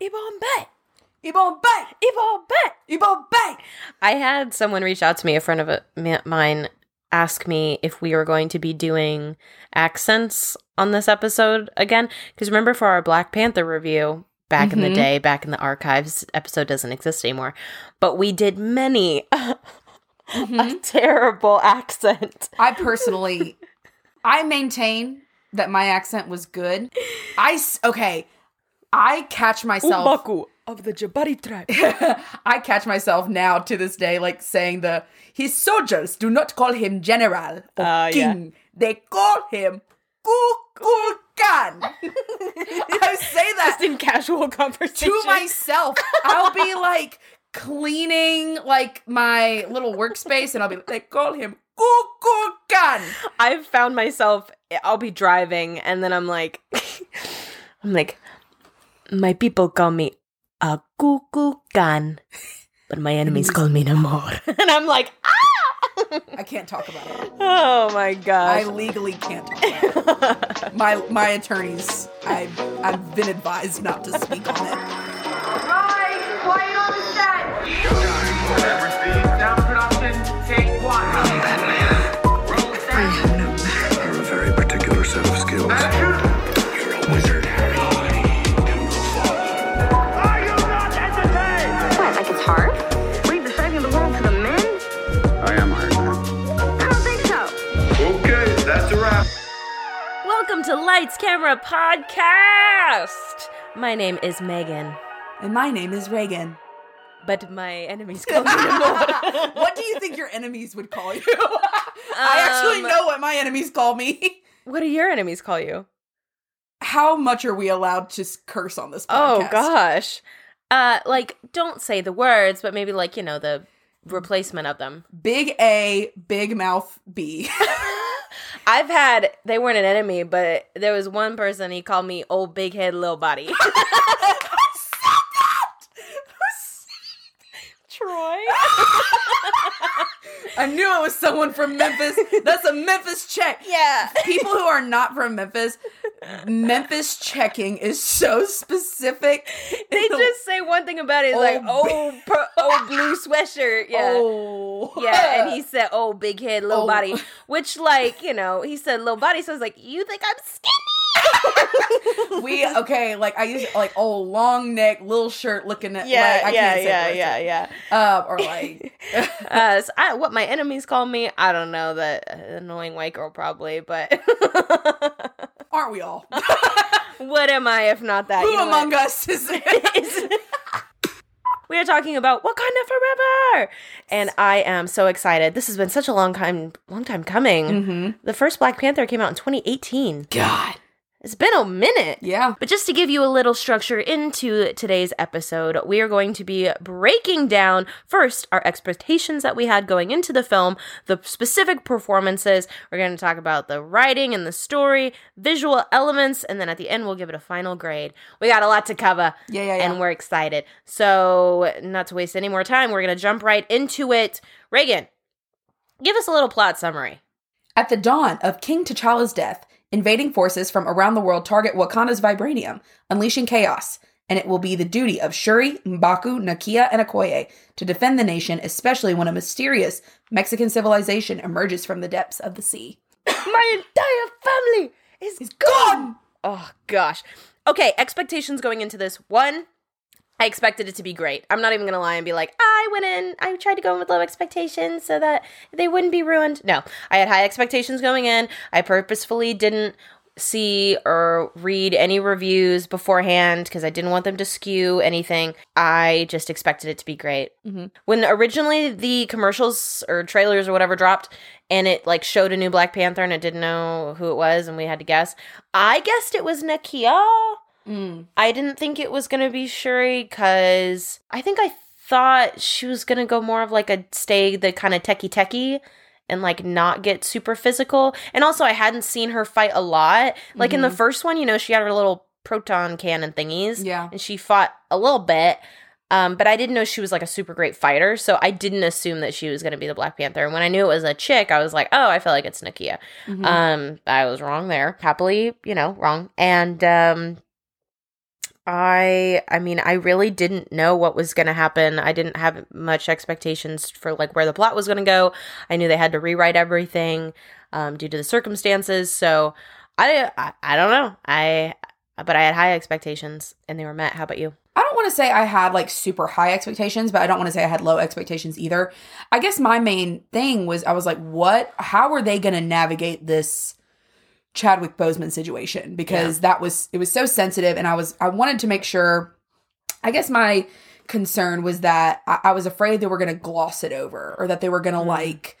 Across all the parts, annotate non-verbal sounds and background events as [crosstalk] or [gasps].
Ibon Bet. Ibon Bay! Ibon Bet. Ibon Bay! I had someone reach out to me, a friend of a, ma- mine, ask me if we were going to be doing accents on this episode again. Because remember, for our Black Panther review back in the Mhm. day, back in the archives, episode doesn't exist anymore. But we did many [laughs] a terrible accent. I personally, I maintain that my accent was good. I, s- okay, I catch myself. Umbaku of the Jabari tribe. [laughs] I catch myself now to this day, like saying the his soldiers do not call him general or ah, yeah. king. They call him Kukulkan. [laughs] I say that Just in casual conversation. to myself. I'll be like cleaning like my little workspace, and I'll be like, they call him Kukulkan. I've found myself I'll be driving and then I'm like [laughs] I'm like my people call me a cuckoo can but my enemies call me Namor. [laughs] and I'm like ah! [laughs] I can't talk about it. Oh my god! I legally can't talk about it. [laughs] My my attorneys, I've I've been advised not to speak on it. Right, quiet on the set. Showtime. Sound production, Welcome to Lights Camera Podcast. My name is Megan, And my name is Regan. but my enemies call me [laughs] what do you think your enemies would call you? [laughs] I actually Um, know what my enemies call me. what do your enemies call you? How much are we allowed to curse on this podcast? Oh gosh. Uh like don't say the words, but maybe like, you know, the replacement of them. Big A, big mouth B. [laughs] I've had they weren't an enemy, but there was one person he called me old big head little body. [laughs] Troy. [laughs] I knew it was someone from Memphis. That's a Memphis check. yeah. People who are not from Memphis, Memphis checking is so specific. They just say one thing about it, like, oh, oh per- oh, blue sweatshirt. Yeah. Oh. Yeah, and he said, "Oh, big head, little Oh. body," which, like, you know, he said little body, so I was like, "You think I'm skinny?" [laughs] we okay, like I use like oh long neck, little shirt looking at yeah, like, I yeah, can't say yeah, yeah, yeah. Uh, or like [laughs] uh, so I, what my enemies call me, I don't know. That annoying white girl, probably, but [laughs] aren't we all? what am I if not that? Who You know among what? us is Is- we are talking about Wakanda Forever, and I am so excited. This has been such a long time, long time coming. mm-hmm. The first Black Panther came out in 2018. God. It's been a minute. Yeah. But just to give you a little structure into today's episode, we are going to be breaking down first our expectations that we had going into the film, the specific performances. We're going to talk about the writing and the story, visual elements, and then at the end, we'll give it a final grade. We got a lot to cover. Yeah, yeah, yeah. And we're excited. So, not to waste any more time, we're going to jump right into it. Regan, give us a little plot summary. At the dawn of King T'Challa's death, invading forces from around the world target Wakanda's vibranium, unleashing chaos, and it will be the duty of Shuri, M'Baku, Nakia, and Okoye to defend the nation, especially when a mysterious Mexican civilization emerges from the depths of the sea. [coughs] My entire family is He's gone! Oh gosh. Okay, expectations going into this. One, I expected it to be great. I'm not even gonna lie and be like, I went in, I tried to go in with low expectations so that they wouldn't be ruined. No, I had high expectations going in. I purposefully didn't see or read any reviews beforehand because I didn't want them to skew anything. I just expected it to be great. Mm-hmm. When originally the commercials or trailers or whatever dropped and it like showed a new Black Panther and it didn't know who it was and we had to guess, I guessed it was Nakia. Mm. I didn't think it was gonna be Shuri because I think I thought she was gonna go more of like a stay the kind of techie techie and like not get super physical. And also, I hadn't seen her fight a lot. Like in the first one, you know, she had her little proton cannon thingies, Yeah. and she fought a little bit. Um, but I didn't know she was like a super great fighter, so I didn't assume that she was going to be the Black Panther. And when I knew it was a chick, I was like, "Oh, I feel like it's Nakia." Mhm. Um, I was wrong there. Happily, you know, wrong. And um I I mean I really didn't know what was going to happen. I didn't have much expectations for like where the plot was going to go. I knew they had to rewrite everything um, due to the circumstances. So I, I I don't know. I but I had high expectations and they were met. How about you? I don't want to say I had like super high expectations, but I don't want to say I had low expectations either. I guess my main thing was I was like, what? How are they going to navigate this Chadwick Boseman situation? Because that was it was so sensitive, and I was I wanted to make sure. I guess my concern was that I, I was afraid they were going to gloss it over, or that they were going to mm-hmm. like.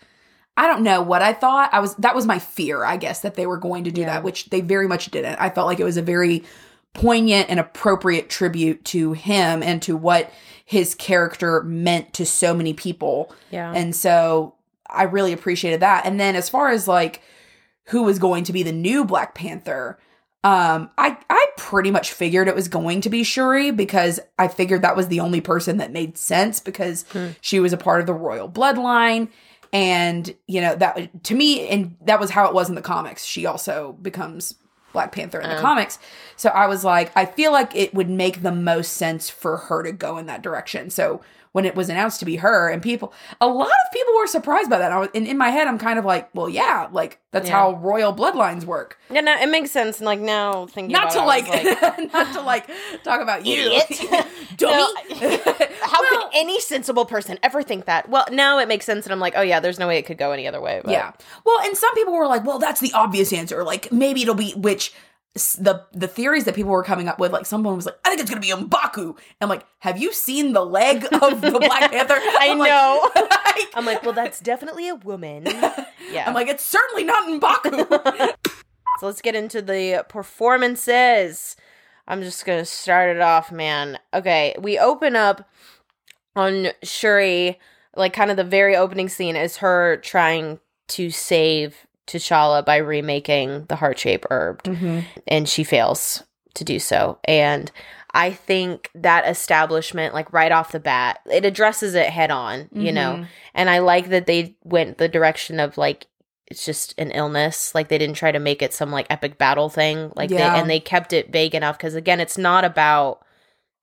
I don't know what I thought. I was that was my fear, I guess, that they were going to do that, which they very much didn't. I felt like it was a very poignant and appropriate tribute to him and to what his character meant to so many people. Yeah. And so I really appreciated that. And then as far as like who was going to be the new Black Panther, um, I I pretty much figured it was going to be Shuri because I figured that was the only person that made sense because she was a part of the royal bloodline. And you know that to me, and that was how it was in the comics. She also becomes Black Panther in the comics. So I was like, I feel like it would make the most sense for her to go in that direction. So when it was announced to be her, and people, a lot of people were surprised by that. I was, and in my head, I'm kind of like, well, yeah, like that's Yeah. how royal bloodlines work. Yeah, no, it makes sense. And like now thinking Not about to I like, [laughs] not to like talk about you, [laughs] dummy. No, [laughs] how Well- could any sensible person ever think that? Well, now it makes sense, and I'm like, oh yeah, there's no way it could go any other way. but- Yeah. Well, and some people were like, "Well, that's the obvious answer. Like maybe it'll be which." The the theories that people were coming up with, like someone was like, "I think it's gonna be Mbaku." I'm like, "Have you seen the leg of the [laughs] Black Panther?" I I'm know. [laughs] like- I'm like, well, that's definitely a woman. [laughs] Yeah. I'm like, it's certainly not Mbaku. So let's get into the performances. I'm just gonna start it off, man. Okay, we open up on Shuri, like kind of the very opening scene is her trying to save T'Challa by remaking the heart shape herb, mm-hmm. and she fails to do so. And I think that establishment, like right off the bat, it addresses it head on, you know. Mm-hmm. And I like that they went the direction of like it's just an illness. Like they didn't try to make it some like epic battle thing. Like Yeah. they and they kept it vague enough because again, it's not about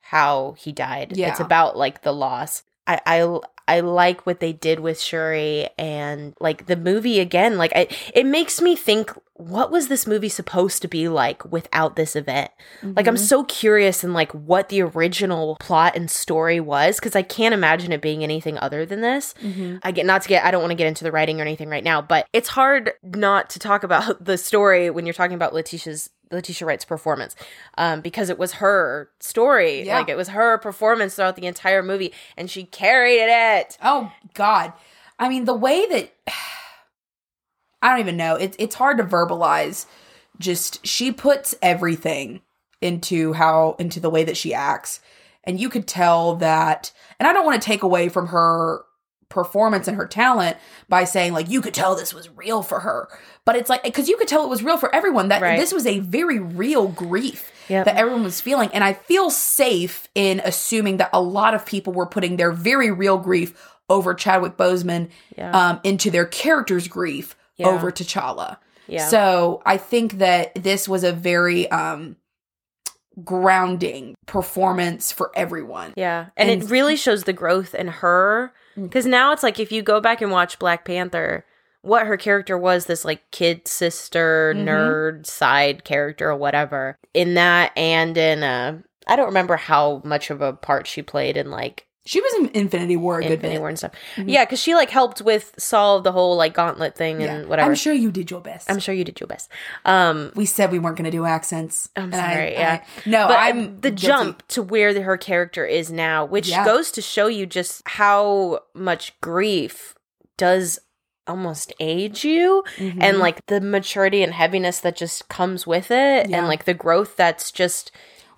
how he died. Yeah. It's about like the loss. I I I like what they did with Shuri and like the movie again. Like I, it makes me think, what was this movie supposed to be like without this event? Like I'm mm-hmm. so curious in like what the original plot and story was because I can't imagine it being anything other than this. Mm-hmm. I get not to get I don't want to get into the writing or anything right now, but it's hard not to talk about [laughs] the story when you're talking about Letitia's Letitia Wright's performance um, because it was her story. Yeah. Like it was her performance throughout the entire movie, and she carried it. oh God, I mean the way that [sighs] I don't even know. It's it's hard to verbalize. Just she puts everything into how into the way that she acts, and you could tell that. And I don't want to take away from her performance and her talent by saying like you could tell this was real for her but it's like because you could tell it was real for everyone that Right. this was a very real grief Yep. that everyone was feeling and i feel safe in assuming that a lot of people were putting their very real grief over chadwick boseman Yeah. um, into their character's grief Yeah. over t'challa Yeah. so i think that this was a very um grounding performance for everyone Yeah. And, And- it really shows the growth in her. Because now it's like if you go back and watch Black Panther, what her character was this like kid sister, nerd side character or whatever. In that and in uh I don't remember how much of a part she played in like she was in infinity war a good Infinity bit. War and stuff. Yeah, because she like helped with solve the whole like gauntlet thing Yeah. and whatever. i'm sure you did your best I'm sure you did your best. Um we said we weren't going to do accents I'm I- sorry, I- yeah. no but i'm the guilty. jump to where the, her character is now, which Yeah. goes to show you just how much grief does almost age you Mm-hmm. and like the maturity and heaviness that just comes with it Yeah. and like the growth that's just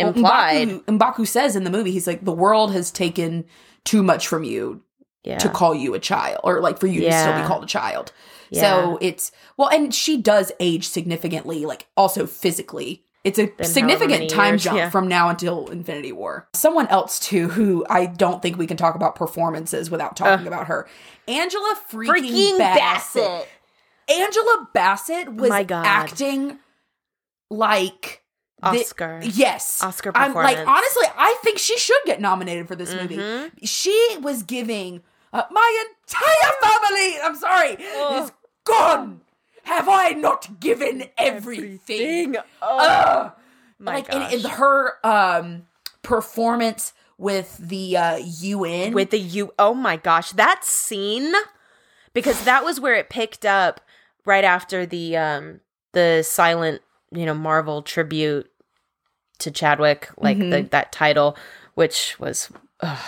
Well, implied M'Baku, M'Baku says in the movie, he's like, the world has taken too much from you yeah to call you a child, or like for you to still be called a child. Yeah. So it's well, and she does age significantly, like also physically. It's a significant time years, jump yeah. from now until Infinity War. Someone else too, who I don't think we can talk about performances without talking about her, Angela freaking, freaking Bassett. Bassett. Angela Bassett was acting like Oscar. yes. Oscar I'm like honestly, I think she should get nominated for this movie. Mm-hmm. She was giving uh, my entire family. I'm sorry, is gone. Have I not given everything? Ugh. My like in, in her um performance with the uh UN with the you oh my gosh that scene because that was where it picked up right after the um the silent you know marvel tribute to chadwick like Mm-hmm. the, that title which was ugh,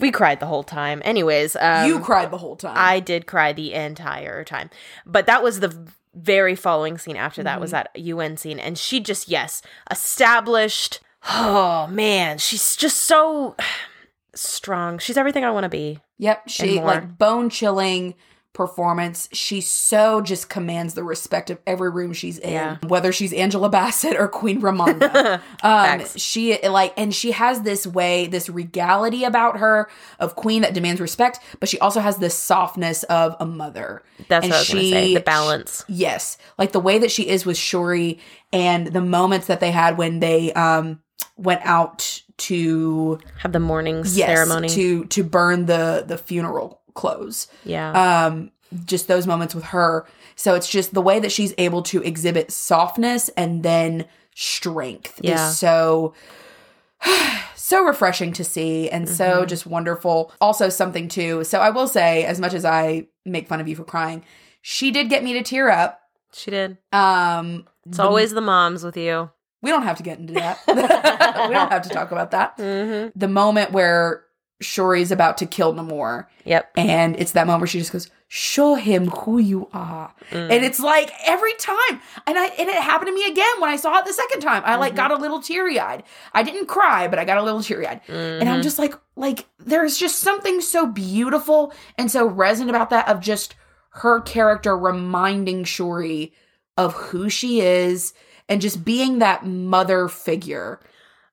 we cried the whole time anyways um you cried the whole time. i did cry the entire time but that was the very following scene after that was Mm-hmm. that un scene and she just yes established oh man she's just so [sighs] strong she's everything i want to be Yep, she like bone chilling performance. She so just commands the respect of every room she's in, Yeah. whether she's Angela Bassett or Queen Ramonda. [laughs] um, she like, and she has this way, this regality about her of queen that demands respect, but she also has this softness of a mother. That's And what I was gonna say. The balance. Yes, like the way that she is with Shuri, and the moments that they had when they um went out to have the morning yes ceremony. to to burn the the funeral clothes yeah. um just those moments with her so it's just the way that she's able to exhibit softness and then strength Yeah. is so [sighs] so refreshing to see and Mm-hmm. so just wonderful also something too so i will say as much as i make fun of you for crying she did get me to tear up she did. um It's always the moms with you. we don't have to get into that [laughs] we don't [laughs] have to talk about that Mm-hmm. the moment where shuri's about to kill namor Yep. and it's that moment where she just goes, "Show him who you are," and it's like every time, and I and it happened to me again when I saw it the second time. I like mm-hmm. got a little teary eyed. I didn't cry, but I got a little teary eyed, and I'm mm-hmm. just like, like there's just something so beautiful and so resonant about that of just her character reminding Shuri of who she is and just being that mother figure.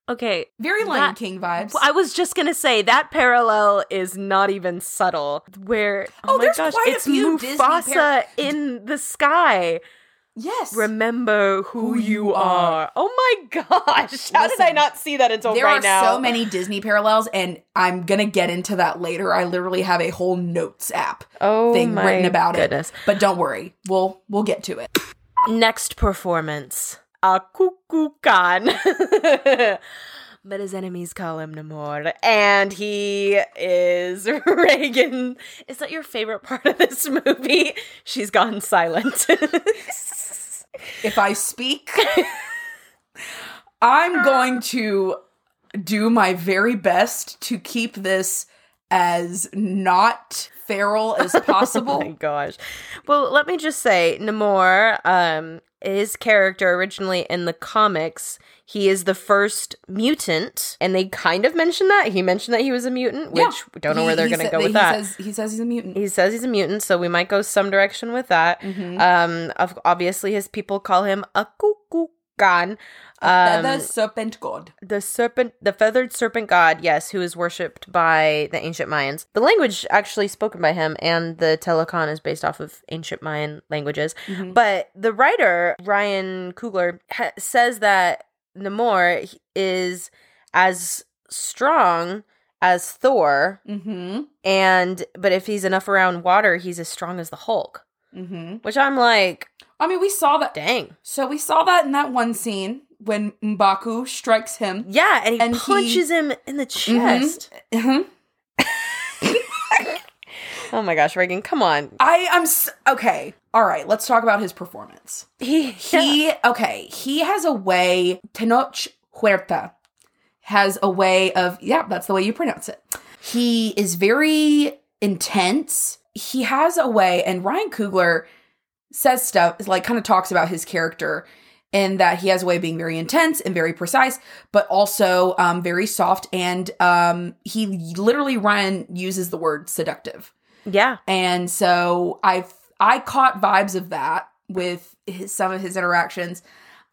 Okay. Very Lion That- King vibes. I was just gonna say that parallel is not even subtle. Where oh, Oh, my there's gosh, quite a it's few Mufasa par- in the sky. yes. Remember who, Who you you are. Oh my gosh! How did I not see that until there right are now? so many Disney parallels, and I'm gonna get into that later. I literally have a whole notes app oh thing written about goodness. it. But don't worry, we'll we'll get to it. Next performance, a cuckoo Khan. [laughs] But his enemies call him Namor, and he is [laughs] Regan. Is that your favorite part of this movie? She's gone silent. [laughs] If I speak, I'm going to do my very best to keep this as not feral as oh my possible. gosh. Well, let me just say, Namor, um, his character originally in the comics, he is the first mutant, and they kind of mentioned that. He mentioned that he was a mutant, which Yeah. we don't know He- where they're going to go with he that. Says, he says he's a mutant. he says he's a mutant, so we might go some direction with that. Mm-hmm. Um, obviously, his people call him a cuckoo god. The- Um, the serpent god. the serpent, the feathered serpent god, yes, who is worshipped by the ancient Mayans. The language actually spoken by him and the Talokan is based off of ancient Mayan languages. But the writer, Ryan Coogler, ha- says that Namor is as strong as Thor, Mm-hmm. and but if he's enough around water, he's as strong as the Hulk. Mm-hmm. Which I'm like, I mean, we saw that. dang. So we saw that in that one scene when Mbaku strikes him. Yeah, and he And he- punches him in the chest. Mhm. [laughs] Oh my gosh, Regan, come on. I am s- okay. All right, let's talk about his performance. He, He okay. He has a way. Tenoch Huerta has a way of yeah. That's the way you pronounce it. He is very intense. He has a way, and Ryan Coogler says stuff like kind of talks about his character and that he has a way of being very intense and very precise, but also um, very soft. And um, he literally Ryan uses the word seductive. yeah. And so I I caught vibes of that with his, some of his interactions.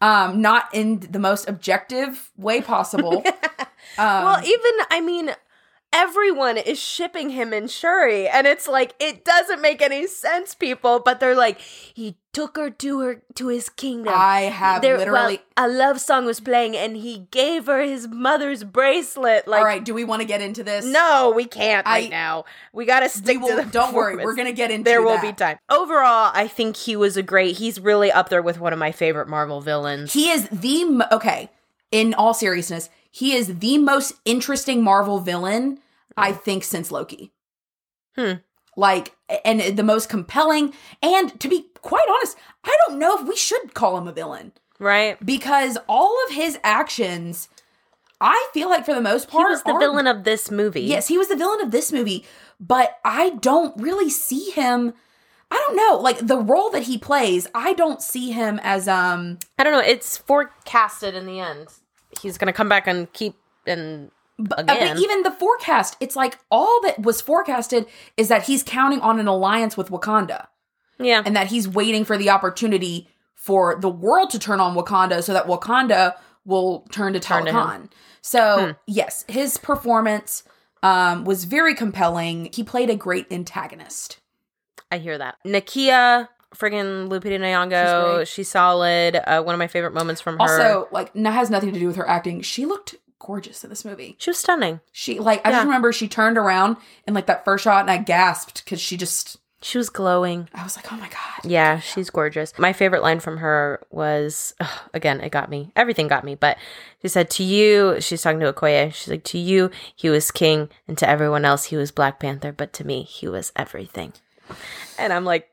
Um, not in the most objective way possible. [laughs] um, Well, even I mean, everyone is shipping him and Shuri, and it's like it doesn't make any sense, people. But they're like, he took her to her to his kingdom. I have There- literally. well, a love song was playing, and he gave her his mother's bracelet. Like, All right, do we want to get into this? no, we can't right now. We got to stick will- to the. don't worry, we're gonna get into There will that. be time. Overall, I think he was a great. He's really up there with one of my favorite Marvel villains. He is the okay. In all seriousness, he is the most interesting Marvel villain I think since Loki. Hmm. Like, and the most compelling. And to be quite honest, I don't know if we should call him a villain right? because all of his actions, I feel like for the most part, He was the are- villain of this movie. Yes, he was the villain of this movie, but I don't really see him. I don't know, like the role that he plays. I don't see him as um. I don't know. It's forecasted in the end. He's gonna come back and keep and Uh, again. But even the forecast, it's like all that was forecasted is that he's counting on an alliance with Wakanda yeah, and that he's waiting for the opportunity for the world to turn on Wakanda so that Wakanda will turn to Turn. Talokan. So, yes, his performance um, was very compelling. He played a great antagonist. I hear that. Nakia, friggin' Lupita She's Nyong'o, great. she's, solid. Uh, one of my favorite moments from her. Also, like, that has nothing to do with her acting. She looked gorgeous in this movie. she was stunning. She, like, I Yeah. just remember she turned around in, like, that first shot and I gasped because she just, She was glowing. I was like, oh my God. Yeah, she's gorgeous. My favorite line from her was ugh, again, it got me. Everything got me, but she said to you, she's talking to Okoye. She's like, "To you, he was king, and to everyone else, he was Black Panther, but to me, he was everything." And I'm like,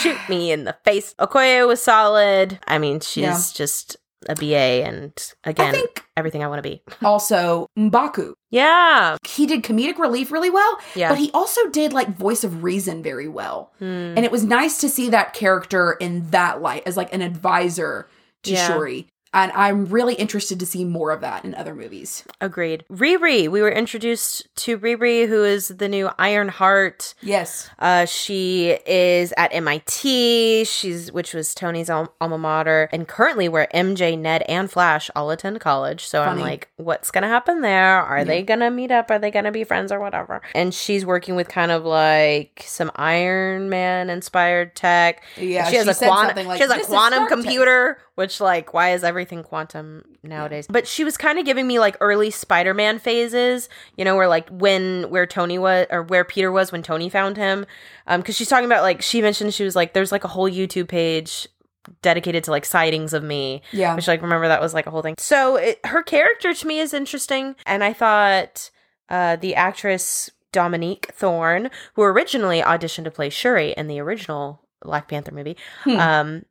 "Shoot me in the face." Okoye was solid. I mean, she's Yeah. just a BA and again, think- everything I want to be. [laughs] Also, Mbaku. Yeah. He did comedic relief really well, Yeah. but he also did like voice of reason very well. Hmm. And it was nice to see that character in that light as like an advisor to Yeah. Shuri. And I'm really interested to see more of that in other movies. Agreed. Riri, we were introduced to Riri, who is the new Iron Heart. Yes. Uh, she is at MIT. She's which was Tony's al- alma mater, and currently where MJ, Ned, and Flash all attend college. So Funny. I'm like, what's gonna happen there? Are they gonna meet up? Are they gonna be friends or whatever? And she's working with kind of like some Iron Man inspired tech. Yeah, she has she a quantum. like, she has a quantum Stark tech." computer, which like, why is everything quantum nowadays? But she was kind of giving me like early Spider-Man phases, you know, where like when where Tony was or where Peter was when Tony found him, um, because she's talking about like she mentioned she was like, there's like a whole YouTube page dedicated to like sightings of me Yeah. which like remember that was like a whole thing so it, her character to me is interesting and i thought uh the actress dominique thorne who originally auditioned to play shuri in the original black panther movie Hmm. um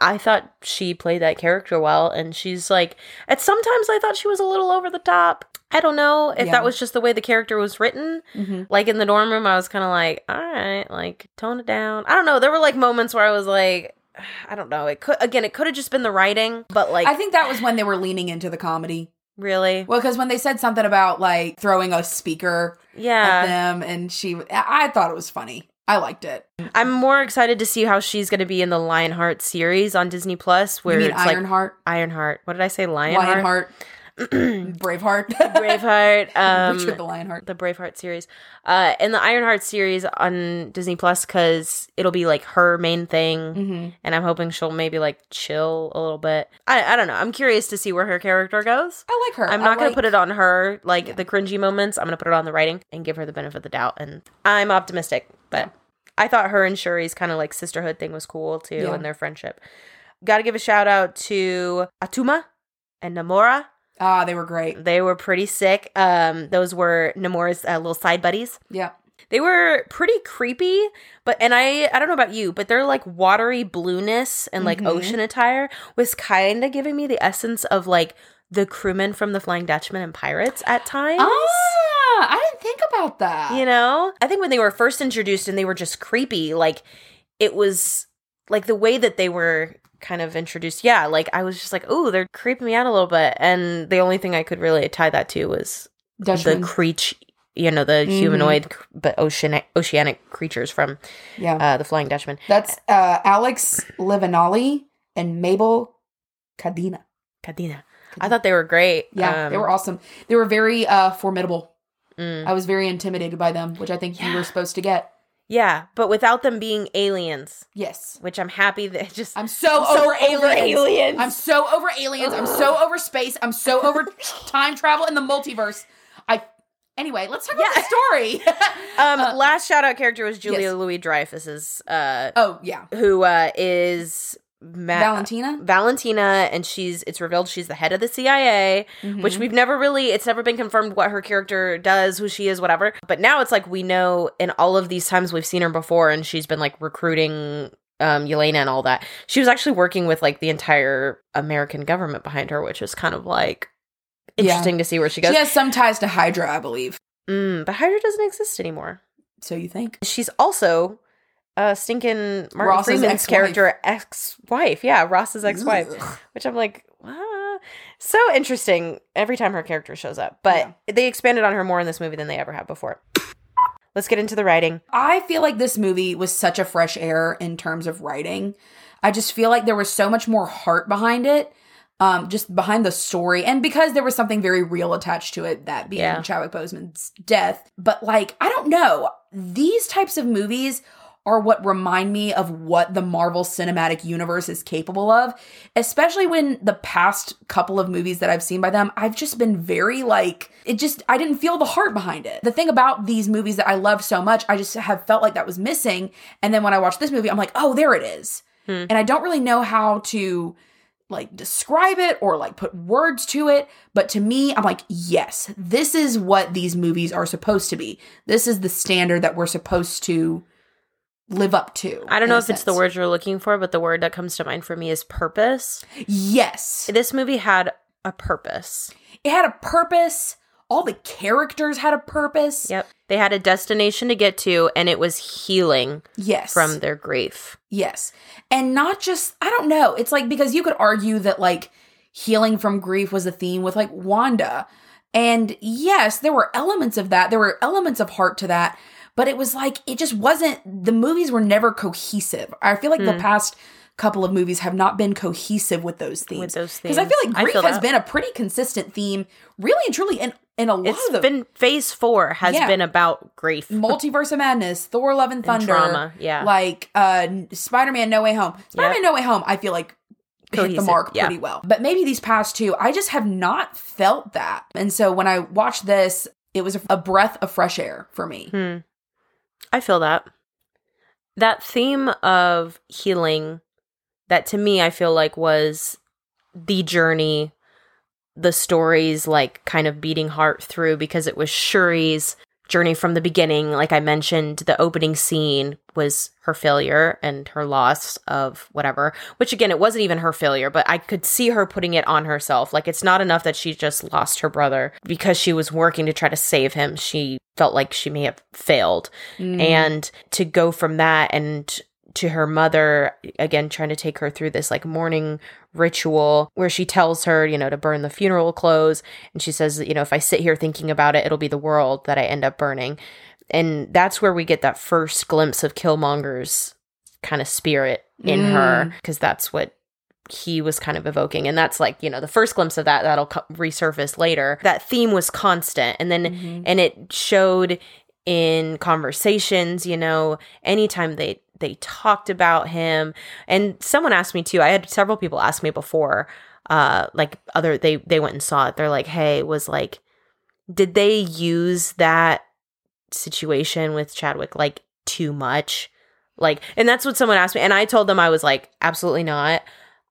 i thought she played that character well and she's like at sometimes i thought she was a little over the top i don't know if Yeah. that was just the way the character was written Mhm. like in the dorm room i was kind of like all right like tone it down i don't know there were like moments where i was like [sighs] i don't know it could again it could have just been the writing but like I think that was when they were leaning into the comedy. really Well, because when they said something about like throwing a speaker yeah. at them, and she, I thought it was funny. I liked it. i'm more excited to see how she's going to be in the lionheart series on disney plus where you mean it's like Ironheart, ironheart what did i say lionheart Lionheart, [clears throat] Braveheart, [laughs] braveheart um Richard the Lionheart. the Braveheart series, uh, and the Ironheart series on Disney Plus because it'll be like her main thing, hmm and I'm hoping she'll maybe like chill a little bit. I I don't know. I'm curious to see where her character goes. I like her. I'm not gonna like- put it on her like the cringy moments. I'm gonna put it on the writing and give her the benefit of the doubt. And I'm optimistic, but I thought her and Shuri's kind of like sisterhood thing was cool too, Yeah. and their friendship. Got to give a shout out to Attuma and Namora. Ah, they were great. They were pretty sick. Um, those were Namora's uh, little side buddies. Yeah. They were pretty creepy, but and I I don't know about you, but their like watery blueness and like Mhm. ocean attire was kind of giving me the essence of like the crewmen from the Flying Dutchman and Pirates at times. I didn't think about that. You know, I think when they were first introduced and they were just creepy, like it was like the way that they were kind of introduced. Yeah, like I was just like, oh, they're creeping me out a little bit, and the only thing I could really tie that to was Dutchman. the creature, you know, the humanoid but oceanic oceanic creatures from yeah. uh, the Flying Dutchman. That's uh, Alex Livinalli and Mabel Cadena. Cadena. I thought they were great. Yeah, they Um, were awesome. They were very uh, formidable. I was very intimidated by them, which I think you were supposed to get. Yeah, but without them being aliens, Yes. which I'm happy that just I'm so, I'm so over, over aliens. aliens. I'm so over aliens. I'm so over space. I'm so over [laughs] time travel in the multiverse. I anyway, let's talk about the story. [laughs] Um, last shout out character was Julia yes. Louis Dreyfus's, uh, oh yeah. who uh, is Ma- Valentina? Valentina, and she's it's revealed she's the head of the CIA, which Mm-hmm. we've never really it's never been confirmed what her character does, who she is, whatever. But now it's like we know in all of these times we've seen her before, and she's been like recruiting um Yelena and all that. She was actually working with like the entire American government behind her, which is kind of like Yeah. interesting to see where she goes. She has some ties to Hydra, I believe. Mm, but Hydra doesn't exist anymore. So you think? She's also uh stinking Martin Ross's Freeman's ex-wife. character ex-wife. Yeah, Ross's ex-wife. Ugh. Which I'm like? So interesting every time her character shows up. But Yeah. they expanded on her more in this movie than they ever have before. Let's get into the writing. I feel like this movie was such a fresh air in terms of writing. I just feel like there was so much more heart behind it, um, just behind the story, and because there was something very real attached to it, that being Yeah. Chadwick Boseman's death. But like, I don't know, these types of movies are what remind me of what the Marvel Cinematic Universe is capable of, especially when the past couple of movies that I've seen by them, I've just been very like, it just, I didn't feel the heart behind it. The thing about these movies that I love so much, I just have felt like that was missing. And then when I watched this movie, I'm like, oh, there it is. Hmm. And I don't really know how to like describe it or like put words to it but to me i'm like yes this is what these movies are supposed to be this is the standard that we're supposed to live up to I don't know if it's the sense. word you're looking for, but the word that comes to mind for me is purpose. yes This movie had a purpose. it had a purpose all the characters had a purpose Yep. They had a destination to get to, and it was healing yes from their grief. Yes. And not just, I don't know. It's like, because you could argue that like healing from grief was a theme with like Wanda. And yes, there were elements of that. There were elements of heart to that. But it was like, it just wasn't, the movies were never cohesive. I feel like the past couple of movies have not been cohesive with those themes. With those Because I feel like grief feel has that. been a pretty consistent theme, really and truly, in, in a lot It's of been phase four has Yeah. been about grief. [laughs] Multiverse of Madness, Thor: Love and Thunder, trauma, yeah. like uh, Spider-Man: No Way Home. Spider-Man: No Way Home, I feel like hit the mark yeah. pretty well. But maybe these past two, I just have not felt that. And so when I watched this, it was a, a breath of fresh air for me. Hmm. I feel that. That theme of healing, that to me, I feel like was the journey, the stories like kind of beating heart through because it was Shuri's journey from the beginning. Like I mentioned, the opening scene was her failure and her loss of whatever, which again, it wasn't even her failure, but I could see her putting it on herself. Like it's not enough that she just lost her brother because she was working to try to save him. She felt like she may have failed. Mm. And to go from that and to her mother again trying to take her through this like mourning ritual where she tells her you know to burn the funeral clothes. And she says you know if i sit here thinking about it it'll be the world that i end up burning. And that's where we get that first glimpse of killmonger's kind of spirit in her mm. because that's what he was kind of evoking. And that's like you know the first glimpse of that that'll co- resurface later. That theme was constant. And then mm-hmm. and it showed in conversations you know anytime they they talked about him. And someone asked me too i had several people ask me before uh like other they they went and saw it. They're like hey was like did they use that situation with chadwick like too much? Like and that's what someone asked me and i told them i was like absolutely not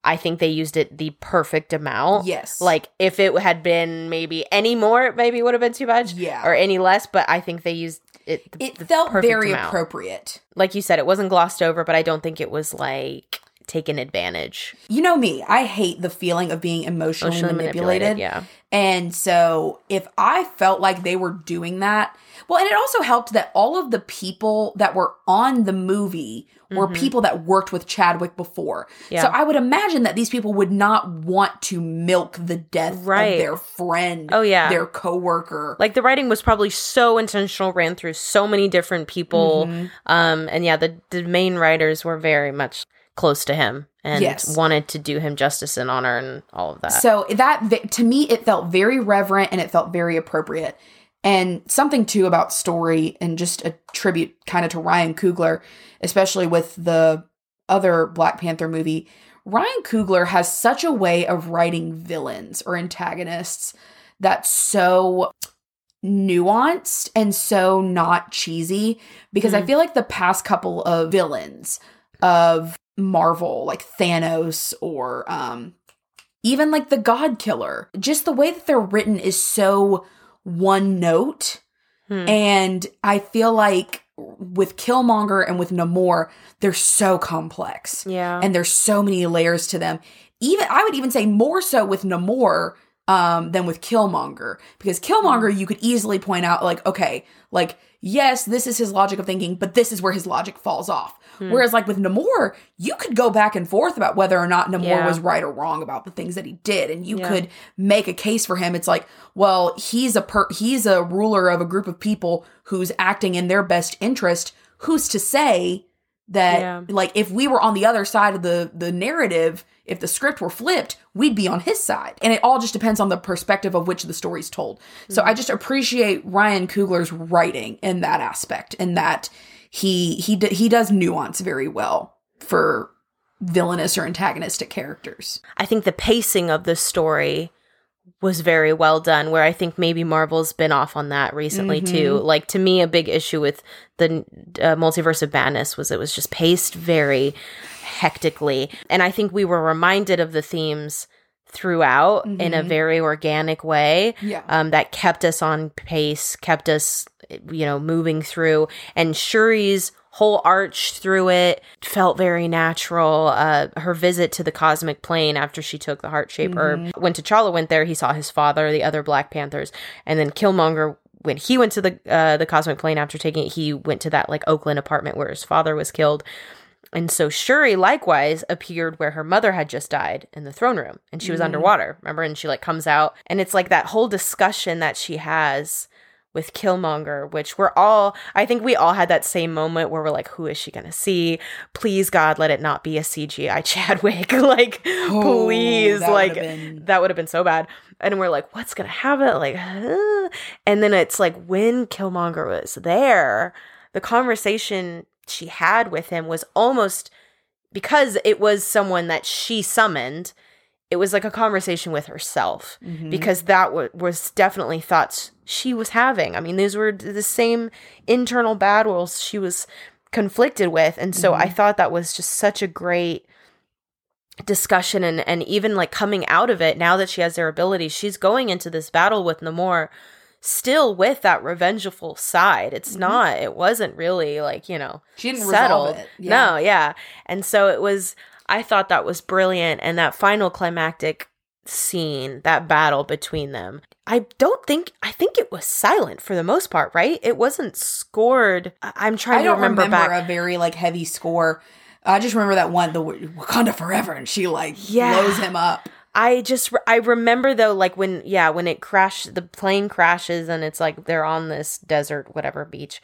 i think they used it the perfect amount Yes. like if it had been maybe any more it maybe would have been too much Yeah. or any less but i think they used it the- It the felt very amount. appropriate. like you said it wasn't glossed over but i don't think it was like taken advantage You know me, I hate the feeling of being emotionally, Emotionally manipulated. manipulated, yeah. And so if I felt like they were doing that, well, and it also helped that all of the people that were on the movie were people that worked with Chadwick before. Mm-hmm. Yeah. So I would imagine that these people would not want to milk the death Right. of their friend, Oh, yeah. their coworker. like the writing was probably so intentional ran through so many different people Mm-hmm. um and yeah the, the main writers were very much close to him and Yes. wanted to do him justice and honor and all of that So that to me, it felt very reverent and it felt very appropriate. And something too about story and just a tribute kind of to Ryan Coogler, especially with the other Black Panther movie. Ryan Coogler has such a way of writing villains or antagonists that's so nuanced and so not cheesy because I feel like the past couple of villains of Marvel, like Thanos or um even like the God Killer, just the way that they're written is so one note. Hmm. And I feel like with Killmonger and with Namor, they're so complex. Yeah. And there's so many layers to them. Even I would even say more so with Namor um, than with Killmonger. Because Killmonger, you could easily point out, like, okay, like, yes, this is his logic of thinking, but this is where his logic falls off. Hmm. Whereas, like with Namor, you could go back and forth about whether or not Namor Yeah. was right or wrong about the things that he did, and you Yeah. could make a case for him. It's like, well, he's a per- he's a ruler of a group of people who's acting in their best interest. Who's to say that Yeah. like if we were on the other side of the the narrative, if the script were flipped, we'd be on his side. And it all just depends on the perspective of which the story's told. So Mm-hmm. I just appreciate Ryan Coogler's writing in that aspect, in that he he d- he does nuance very well for villainous or antagonistic characters. I think the pacing of the story was very well done where I think maybe Marvel's been off on that recently too. Like to me a big issue with the uh, Multiverse of Madness was it was just paced very hectically and I think we were reminded of the themes throughout in a very organic way Yeah. um, that kept us on pace, kept us, you know, moving through. And Shuri's whole arch through it felt very natural. Uh, her visit to the cosmic plane after she took the heart shape herb. When T'Challa went there, he saw his father, the other Black Panthers, and then Killmonger. When he went to the uh, the cosmic plane after taking it, he went to that like Oakland apartment where his father was killed. And so Shuri likewise appeared where her mother had just died in the throne room and she was underwater, remember? And she like comes out and it's like that whole discussion that she has with Killmonger, which we're all I think we all had that same moment where we're like, who is she gonna see? Please God, let it not be a CGI [laughs] Chadwick. [laughs] like, oh, please. Oh, that like been- that would have been so bad. And we're like, what's gonna happen? Like, huh? and then it's like when Killmonger was there, the conversation she had with him was almost because it was someone that she summoned. It was like a conversation with herself mm-hmm. because that w- was definitely thoughts she was having. I mean, these were the same internal battles she was conflicted with, and so I mm-hmm. thought that was just such a great discussion and and even like coming out of it now that she has their abilities she's going into this battle with Namor still with that revengeful side it's mm-hmm. not it wasn't really like you know She didn't resolve it. Yeah. no yeah and so it was i thought that was brilliant and that final climactic scene that battle between them i don't think i think it was silent for the most part right it wasn't scored i'm trying I don't to remember, remember, back a very like heavy score. I just remember that one, the Wakanda Forever, and she like Yeah. blows him up. I just I remember though like when yeah when it crashed the plane crashes and it's like they're on this desert whatever beach.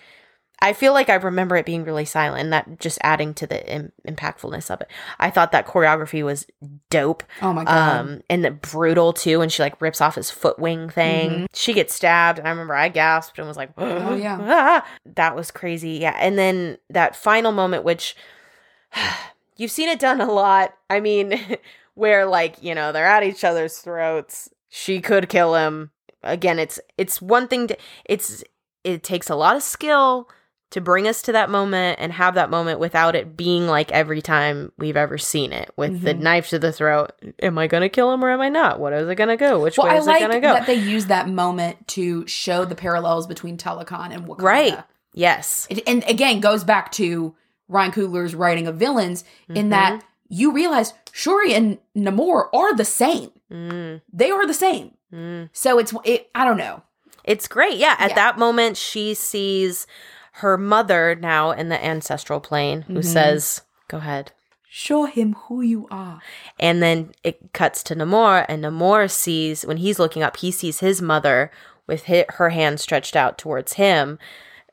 I feel like I remember it being really silent and that just adding to the Im- impactfulness of it. I thought that choreography was dope. Oh my god! Um and the brutal too and she like rips off his foot wing thing. She gets stabbed and I remember I gasped and was like Mm-hmm. [gasps] Oh, yeah. "Ah!" that was crazy. Yeah. And then that final moment which [sighs] you've seen it done a lot. I mean, [laughs] where like, you know, they're at each other's throats. She could kill him. Again, it's it's one thing to it's it takes a lot of skill to bring us to that moment and have that moment without it being like every time we've ever seen it with the Mm-hmm. knife to the throat. Am I going to kill him or am I not? What is it going to go? Which well, way I is like it going to go? that they use that moment to show the parallels between Talokan and Wakanda. right. Yes. It, and again, goes back to Ryan Coogler's writing of villains Mm-hmm. in that you realize Shuri and Namor are the same. Mm. They are the same. So it's it. I don't know. It's great. Yeah. At Yeah. that moment, she sees her mother now in the ancestral plane who Mm-hmm. says, Go ahead. Show him who you are. And then it cuts to Namor, and Namor sees, when he's looking up, he sees his mother with hi her hand stretched out towards him,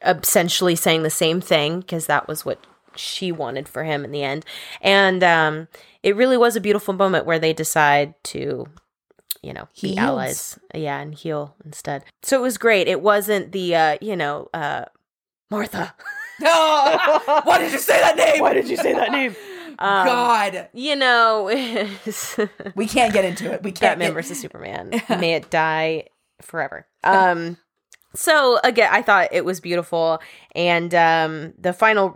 essentially saying the same thing, because that was what she wanted for him in the end. And um, it really was a beautiful moment where they decide to you know, He be allies. Yeah, and heal instead. So it was great. It wasn't the uh, you know, uh Martha. Oh, [laughs] why did you say that name? Why did you say that [laughs] name? Um, God, You know, [laughs] we can't get into it. We can't. Batman get- versus Superman. May it die forever. Um so again, I thought it was beautiful and um the final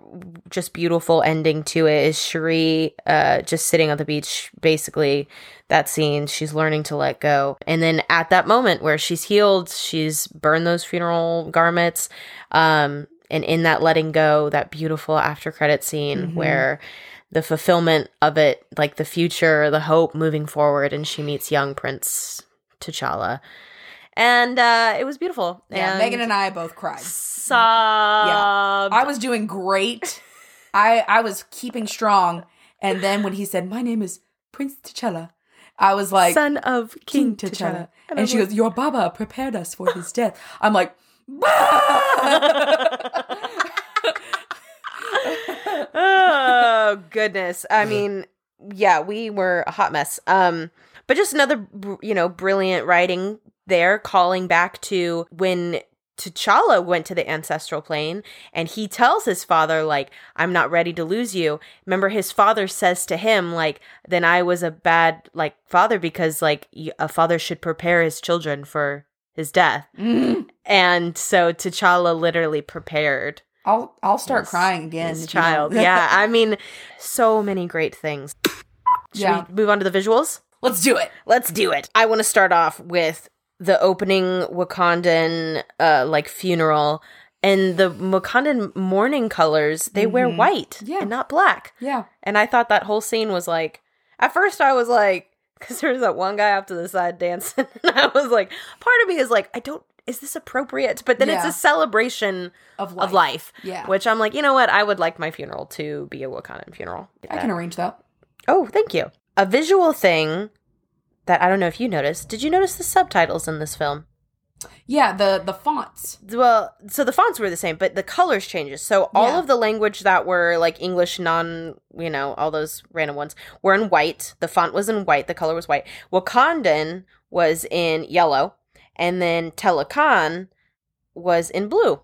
just beautiful ending to it is Shuri uh just sitting on the beach basically that scene she's learning to let go. And then at that moment where she's healed, she's burned those funeral garments um and in that letting go, that beautiful after credit scene Mhm. where the fulfillment of it, like the future, the hope moving forward, and she meets young Prince T'Challa, and uh, it was beautiful. Yeah, and Megan and I both cried. sobbed. I was doing great. [laughs] I I was keeping strong, and then when he said, "My name is Prince T'Challa," I was like, son of King, King T'Challa, T'Challa. And, she goes, Your Baba prepared us for his death. I'm like, oh goodness. I mean, yeah, we were a hot mess. Um, but just another, you know, brilliant writing there, calling back to when T'Challa went to the ancestral plane and he tells his father, like, I'm not ready to lose you. Remember, his father says to him, like, then I was a bad, like, father because, like, a father should prepare his children for his death. Mm. [laughs] And so T'Challa literally prepared I'll I'll start his- crying again. his child. [laughs] yeah, I mean, so many great things. Should Yeah. we move on to the visuals? Let's do it. Let's do it. I want to start off with the opening Wakandan uh like funeral and the Wakandan mourning colors. They wear Mhm. white Yeah. and not black. Yeah. And I thought that whole scene was like at first I was like cuz there was that one guy off to the side dancing [laughs] and I was like part of me is like I don't is this appropriate? But then it's a celebration Of life. of life. Yeah. Which I'm like, you know what? I would like my funeral to be a Wakandan funeral. I can arrange that. Oh, thank you. A visual thing that I don't know if you noticed. Did you notice the subtitles in this film? Yeah, the the fonts. Well, so the fonts were the same, but the colors changes. So all Yeah. of the language that were like English, non, you know, all those random ones were in white. The font was in white. The color was white. Wakandan was in yellow, and then Talokan was in blue.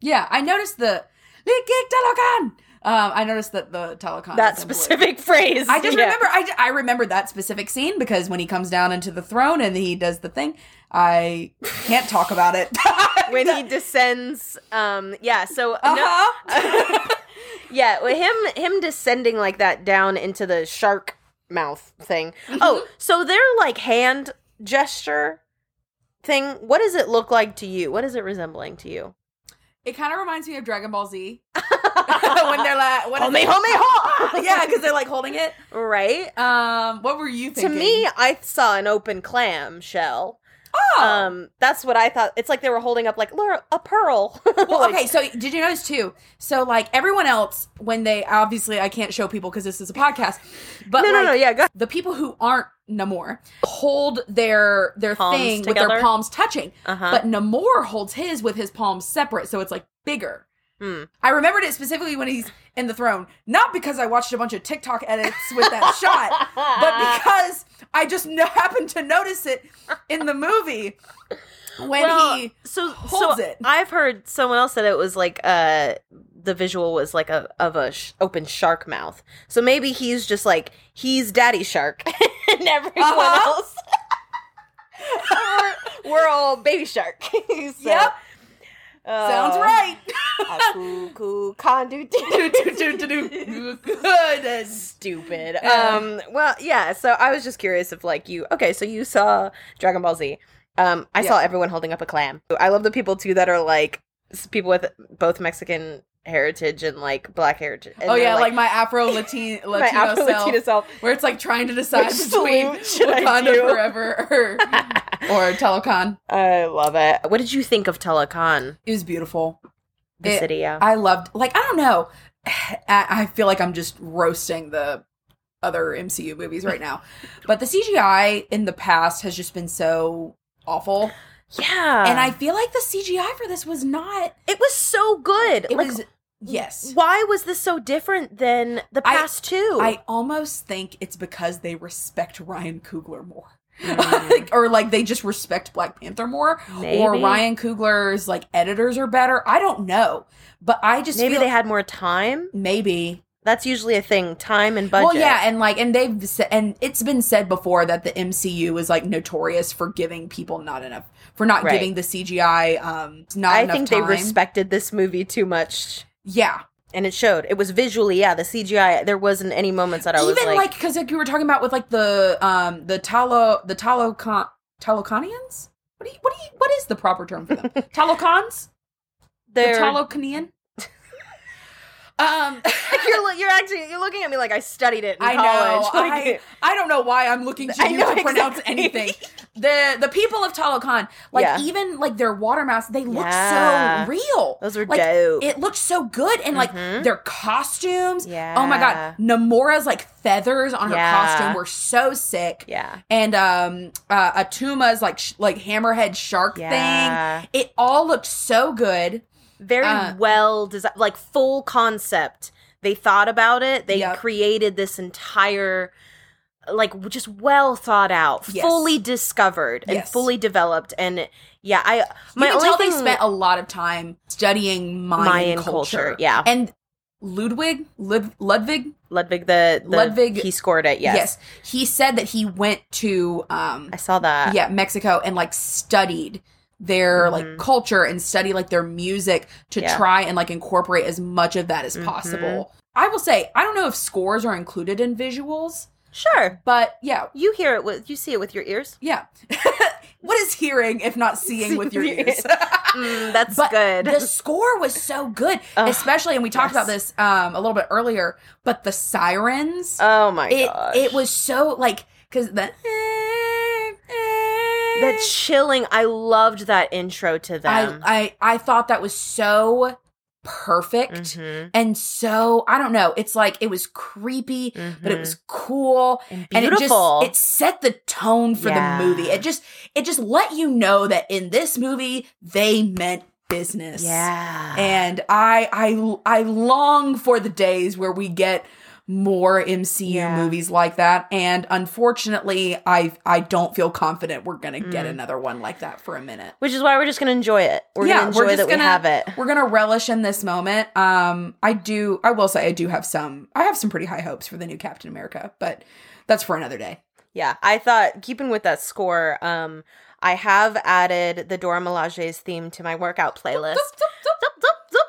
Yeah, I noticed the Likik Talokan. Um, I noticed that the Talokan. that blue. specific [laughs] phrase. I just Yeah. remember I, I remembered that specific scene because when he comes down into the throne and he does the thing, I can't talk about it. [laughs] when he [laughs] descends. Um, yeah. So no- uh-huh. yeah, with him him descending like that down into the shark mouth thing. Mm-hmm. Oh, so their like hand gesture thing. What does it look like to you? What is it resembling to you? it kind of reminds me of Dragon Ball Z [laughs] when they're like, what is Homie, it? homie, ho! [laughs] yeah, because they're like holding it. right. Um, what were you thinking? To me, I saw an open clam shell. oh. Um, that's what I thought. It's like they were holding up like a pearl. [laughs] Well, okay, so did you notice too? So like everyone else, when they obviously I can't show people because this is a podcast, but No, no, like, no, yeah, go- the people who aren't Namor hold their their Palms thing with their palms touching, Uh-huh. but Namor holds his with his palms separate, so it's like bigger. Hmm. I remembered it specifically when he's in the throne, not because I watched a bunch of TikTok edits with that shot, but [laughs] because I just no- happened to notice it in the movie when well, he so holds so it. I've heard someone else said it was like uh the visual was like a of a sh- open shark mouth. So maybe he's just like he's daddy shark [laughs] and everyone Uh-huh. else [laughs] we're, we're all baby shark. [laughs] So, Yep. uh, sounds right. Cuckoo, condu, do, do, do, do. Good. stupid. Um. Well, yeah. So I was just curious if like you. Okay, so you saw Dragon Ball Z. Um. I saw everyone holding up a clam. I love the people too that are like people with both Mexican heritage and like black heritage. and Oh yeah, like, my Afro [laughs] Latino my Latino Afro self, self. where it's like trying to decide Which between Wakanda? Forever or, [laughs] or Talokan. I love it. What did you think of Talokan? It was beautiful. The It- city, yeah. I loved. Like I don't know. [sighs] I, I feel like I'm just roasting the other MCU movies right now, [laughs] but the CGI in the past has just been so awful, yeah, and I feel like the CGI for this was not. it was so good. It like, was yes. Why was this so different than the I- past two? I almost think it's because they respect Ryan Coogler more. [laughs] Like, or like they just respect Black Panther more, or Ryan Coogler's like editors are better. I don't know, but I just Maybe they had more time. maybe That's usually a thing. Time and budget. Well, yeah, and like, and they've said, and it's been said before that the MCU is like notorious for giving people not enough, for not Right. giving the CGI, um, not I enough think time. they respected this movie too much. Yeah, And it showed. It was visually, yeah, the CGI. There wasn't any moments that I was even like, because like you were talking about with like the um the Talo the Talocon Taloconians. What do you what do you what is the proper term for them? [laughs] Talocons? The they're, Um. [laughs] you're, you're actually you're looking at me like I studied it in I college. [laughs] I, Like, I don't know why I'm looking to I you know to pronounce exactly. anything. The the people of Talokan, like Yeah. even like their water masks, they look Yeah. so real. Those are like, dope. It looked so good, and like Mhm. their costumes. Yeah. Oh my god, Namora's like feathers on her Yeah. costume were so sick. yeah. And um, uh, Attuma's like sh- like hammerhead shark thing. It all looked so good. Very Uh, well designed, like full concept. They thought about it. They Yep. created this entire, like, just well thought out, Yes. fully discovered, and Yes. fully developed. And yeah, I my you can only thing they spent a lot of time studying Mayan, Mayan culture. culture, yeah. And Ludwig, Lud- Ludwig, Ludwig the, the Ludwig- he scored it. Yes, he said that he went to um I saw that. yeah, Mexico and like studied their like culture and study like their music to Mm-hmm. Yeah. try and like incorporate as much of that as possible. I will say, I don't know if scores are included in visuals, sure. but yeah, You hear it with you see it with your ears. yeah. [laughs] what is hearing if not [laughs] seeing with your ears? [laughs] Mm, that's but good. the score was so good, Ugh, especially, and we talked yes. about this um, a little bit earlier. But the sirens, oh my it gosh, it was so like because the that chilling. I loved that intro to I, them. I I thought that was so perfect Mhm. and so I don't know. It's like it was creepy, but it was cool And and it just beautiful. it set the tone for Yeah. the movie. It just it just let you know that in this movie they meant business. yeah. and I I I long for the days where we get more MCU Yeah. movies like that and unfortunately I I don't feel confident we're going to Mm. get another one like that for a minute. Which is why we're just gonna enjoy it. We're Yeah, gonna enjoy we're just that gonna- we have it. We're going to relish in this moment. Um I do I will say I do have some I have some pretty high hopes for the new Captain America, but that's for another day. Yeah, I thought keeping with that score, um, I have added the Dora Milaje's theme to my workout playlist.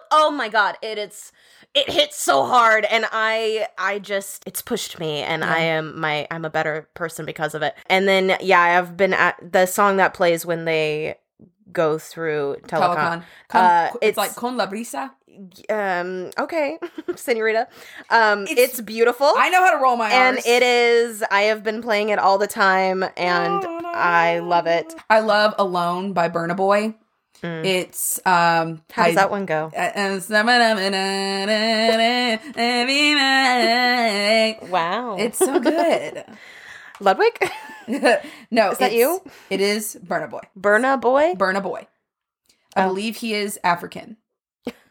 Oh my god, it is it hits so hard and I I just it's pushed me and I am my I'm a better person because of it. And then yeah, I've been at the song that plays when they go through telecom. Telecon. Con, Uh, it's, it's- like Con la brisa. Um okay, [laughs] senorita. Um It's- it's, beautiful. I know how to roll my and R's. it is i have been playing it all the time and i love it I love Alone by Burna Boy. It's um Mm. how does I- that one go wow. [laughs] It's so good. [laughs] ludwig [laughs] no, Is that you? It is Burna Boy. burna boy Burna Boy. I Oh. believe he is African.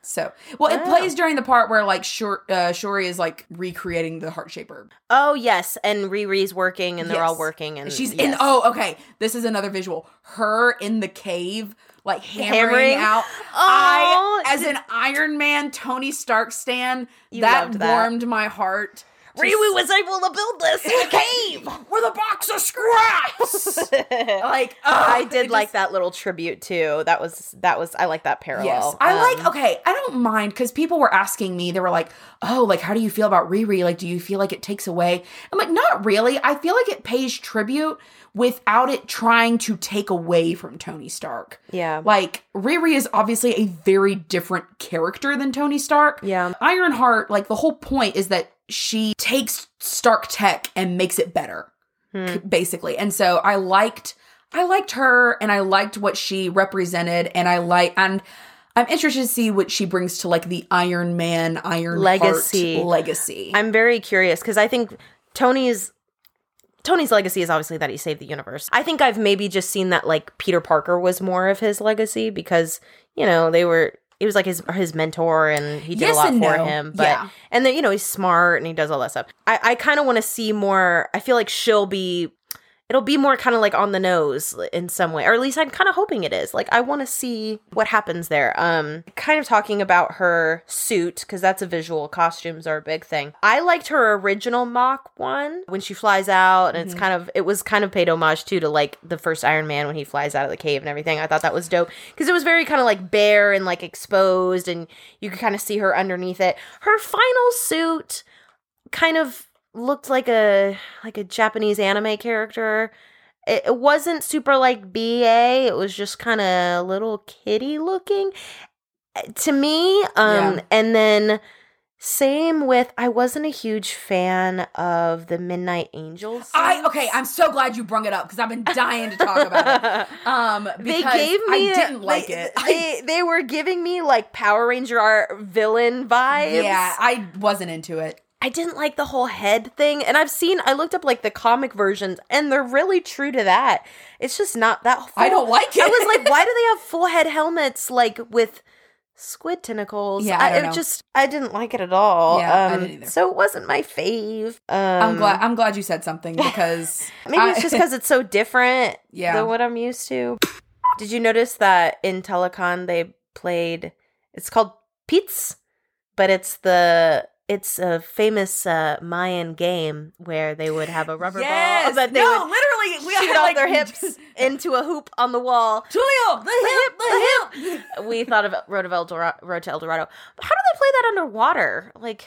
So, well, it Oh. plays during the part where like Shur- uh, Shuri is like recreating the heart shaper. oh yes and riri's working and they're all working and She's in. Oh, okay. This is another visual. Her in the cave, like hammering, Hammering? out. Oh, I, as an Iron Man Tony Stark stan, that that. warmed my heart. Riri was able to build this [laughs] in a cave with a box of scraps. [laughs] like oh, i did just- like that little tribute too that was that was i like that parallel Yes, I like. Um, Okay, I don't mind because people were asking me. They were like, "Oh, like how do you feel about Riri? Like, do you feel like it takes away?" I'm like, "Not really. I feel like it pays tribute without it trying to take away from Tony Stark." yeah Like Riri is obviously a very different character than Tony Stark. Yeah. Ironheart, like the whole point is that she takes Stark tech and makes it better, Hmm. basically. And so I liked I liked her and I liked what she represented and I like and I'm interested to see what she brings to like the Iron Man Iron Legacy. legacy. I'm very curious because I think Tony's Tony's legacy is obviously that he saved the universe. I think I've maybe just seen that like Peter Parker was more of his legacy because you know they were it was like his his mentor and he did Yes a lot for no. him. But Yeah. and then you know he's smart and he does all that stuff. I I kind of want to see more. I feel like she'll be it'll be more kind of like on the nose in some way or at least i'm kind of hoping it is. Like i want to see what happens there. Um kind of talking about her suit because that's a visual costumes are a big thing. I liked her original mock one when she flies out and it's kind of it was kind of paid homage too to like the first iron man when he flies out of the cave and everything. I thought that was dope because it was very kind of like bare and like exposed and you could kind of see her underneath it. Her final suit kind of looked like a like a Japanese anime character. It, it wasn't super like BA. It was just kind of a little kitty looking uh, to me. Um Yeah. and then same with I wasn't a huge fan of the Midnight Angels. I okay. I'm so glad you brung it up because I've been dying to talk about it. [laughs] Um, they because gave me I didn't like they, it. [laughs] They, they were giving me like Power Ranger art villain vibes. yeah, I wasn't into it. I didn't like the whole head thing. And I've seen, I looked up like the comic versions, and they're really true to that. It's just not that. Full, I don't like it. I was like, [laughs] why do they have full head helmets like with squid tentacles? Yeah, I don't it just, I didn't like it at all. Yeah, I um, didn't either. So it wasn't my fave. Um, I'm glad. I'm glad you said something [laughs] because Maybe I- it's just [laughs] because it's so different Yeah. than what I'm used to. Did you notice that in Talokan they played? It's called Pete's, but it's the it's a famous uh, Mayan game where they would have a rubber yes, ball that they no, would literally, we shoot off like, their hips [laughs] into a hoop on the wall. Tulio, the hip, the hip. [laughs] We thought of Road of El Dorado, Road to El Dorado. How do they play that underwater? Like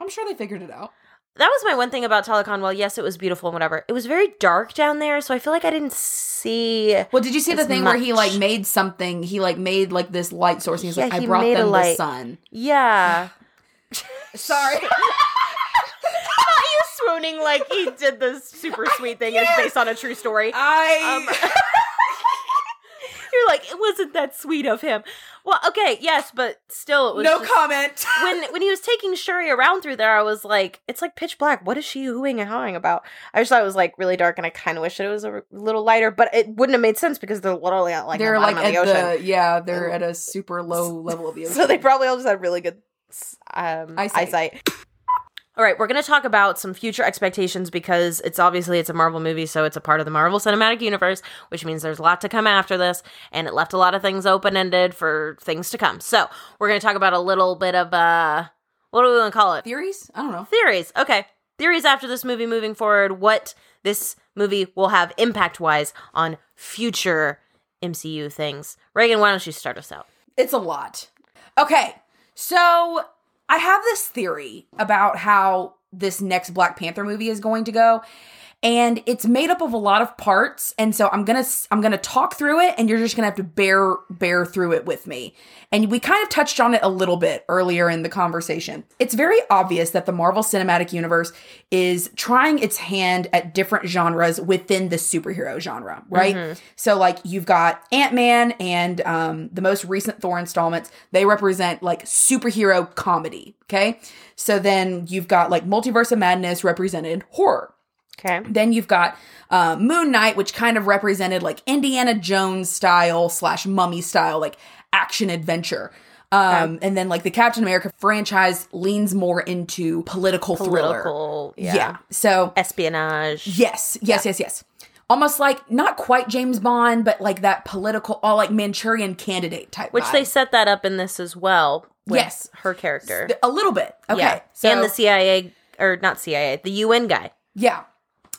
I'm sure they figured it out. that was my one thing about Talokan. Well, yes, it was beautiful and whatever. It was very dark down there, so I feel like I didn't see. Well, did you see the thing where he like made something? He like made like this light source. And he's Yeah, like, I brought them the sun. Yeah. [laughs] Sorry. [laughs] Not you swooning like he did this super sweet thing it's based on a true story. I. Um, [laughs] You're like, it wasn't that sweet of him. Well, okay, yes, but still, it was no just- comment. [laughs] when when he was taking Shuri around through there, I was like, it's like pitch black. What is she hooing and hawing about? I just thought it was like really dark, and I kind of wish it was a little lighter, but it wouldn't have made sense because they're literally at like they're the like at the ocean. the yeah, they're at a super low level of the ocean. so they probably all just had really good um, Eyesight. eyesight. All right, we're going to talk about some future expectations because it's obviously it's a Marvel movie, so it's a part of the Marvel Cinematic Universe, which means there's a lot to come after this, and it left a lot of things open ended for things to come. So we're going to talk about a little bit of uh, what do we want to call it? theories. I don't know. Theories. Okay, theories after this movie moving forward. What this movie will have impact wise on future MCU things. Regan, why don't you start us out? It's a lot. Okay, so I have this theory about how this next Black Panther movie is going to go. And it's made up of a lot of parts, and so I'm gonna I'm gonna talk through it, and you're just gonna have to bear bear through it with me. And we kind of touched on it a little bit earlier in the conversation. It's very obvious that the Marvel Cinematic Universe is trying its hand at different genres within the superhero genre, right? So like you've got Ant Man and um, the most recent Thor installments. They represent like superhero comedy. Okay, so then you've got like Multiverse of Madness represented horror. Okay. Then you've got uh, Moon Knight, which kind of represented like Indiana Jones style slash mummy style, like action adventure. Um, And then like the Captain America franchise leans more into political, thriller. Yeah. yeah. So espionage. yes, yes, yes, yes. Almost like not quite James Bond, but like that political, all like Manchurian candidate type. Which vibe. they set that up in this as well. With Yes. her character. a little bit. Okay. yeah, So, and the CIA or not CIA, the UN guy. Yeah.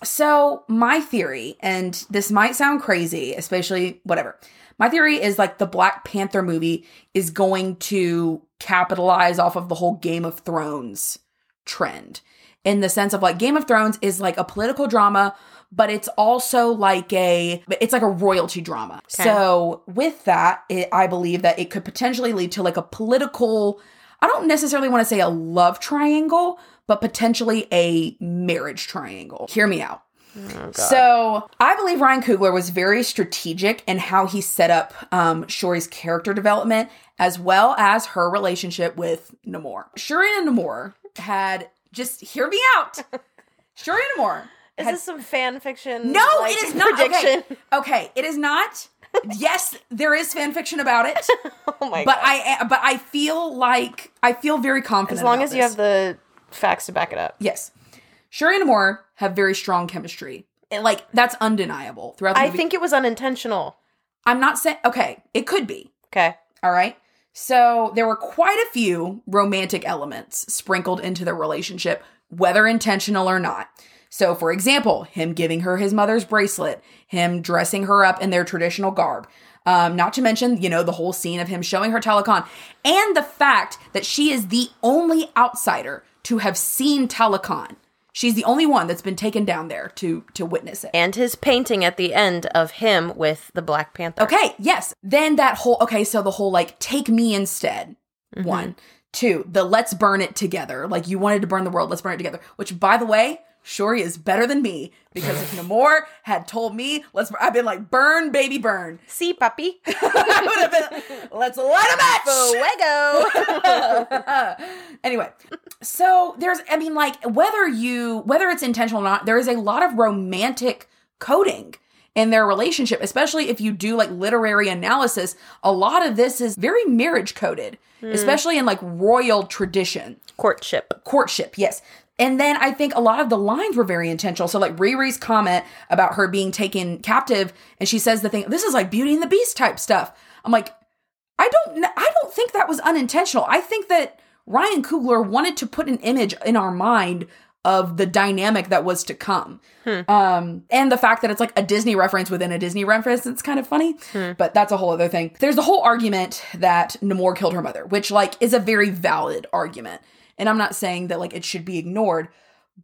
So, my theory, and this might sound crazy, especially whatever. My theory is like the Black Panther movie is going to capitalize off of the whole Game of Thrones trend in the sense of like Game of Thrones is like a political drama, but it's also like a it's like a royalty drama. So, with that, it, I believe that it could potentially lead to like a political I don't necessarily want to say a love triangle, but potentially a marriage triangle. Hear me out. so I believe Ryan Coogler was very strategic in how he set up um, Shuri's character development as well as her relationship with Namor. Shuri and Namor had just hear me out. [laughs] Shuri and Namor. Is had- this some fan fiction? no, like, it is not. Prediction? Okay. okay, it is not. [laughs] yes, there is fan fiction about it, [laughs] Oh my but god! I but I feel like I feel very confident. as long as you this. have the facts to back it up. Yes. Shuri and Namor have very strong chemistry. And, like that's undeniable throughout the I movie. think it was unintentional. I'm not saying okay, it could be. Okay. All right. So there were quite a few romantic elements sprinkled into their relationship, whether intentional or not. So, for example, him giving her his mother's bracelet, him dressing her up in their traditional garb. Um, not to mention, you know, the whole scene of him showing her Talokan, and the fact that she is the only outsider to have seen Talokan. She's the only one that's been taken down there to to witness it. And his painting at the end of him with the Black Panther. Okay, yes. Then that whole okay, so the whole like take me instead. Mm-hmm. One. Two, the let's burn it together. Like you wanted to burn the world, let's burn it together. Which by the way, Shuri is better than me because if Namor had told me, let's I've been like burn baby burn. [laughs] See, puppy. [laughs] I would have been let's light a match. Fuego. [laughs] anyway, so there's, I mean, like whether you, whether it's intentional or not, there is a lot of romantic coding in their relationship, especially if you do like literary analysis. A lot of this is very marriage coded, hmm. especially in like royal tradition Courtship. courtship, yes. And then I think a lot of the lines were very intentional. So like Riri's comment about her being taken captive, and she says the thing, this is like Beauty and the Beast type stuff. I'm like, I don't, I don't think that was unintentional. I think that Ryan Coogler wanted to put an image in our mind of the dynamic that was to come. Um, and the fact that it's like a Disney reference within a Disney reference, it's kind of funny, but that's a whole other thing. There's the whole argument that Namor killed her mother, which like is a very valid argument. And I'm not saying that like it should be ignored,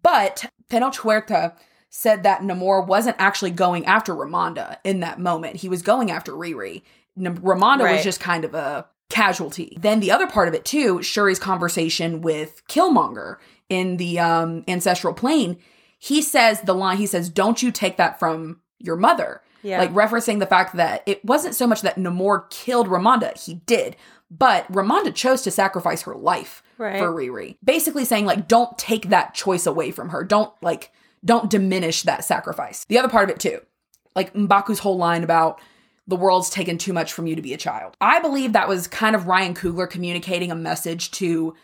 but Tenoch Huerta said that Namor wasn't actually going after Ramonda in that moment. He was going after Riri. N- Ramonda was just kind of a casualty. Then the other part of it too, Shuri's conversation with Killmonger in the um, ancestral plane, he says the line, he says, Don't you take that from your mother. Yeah. Like referencing the fact that it wasn't so much that Namor killed Ramonda, he did, but Ramonda chose to sacrifice her life Right. for Riri. Basically saying like don't take that choice away from her. Don't like don't diminish that sacrifice. The other part of it too. Like Mbaku's whole line about the world's taken too much from you to be a child. I believe that was kind of Ryan Coogler communicating a message to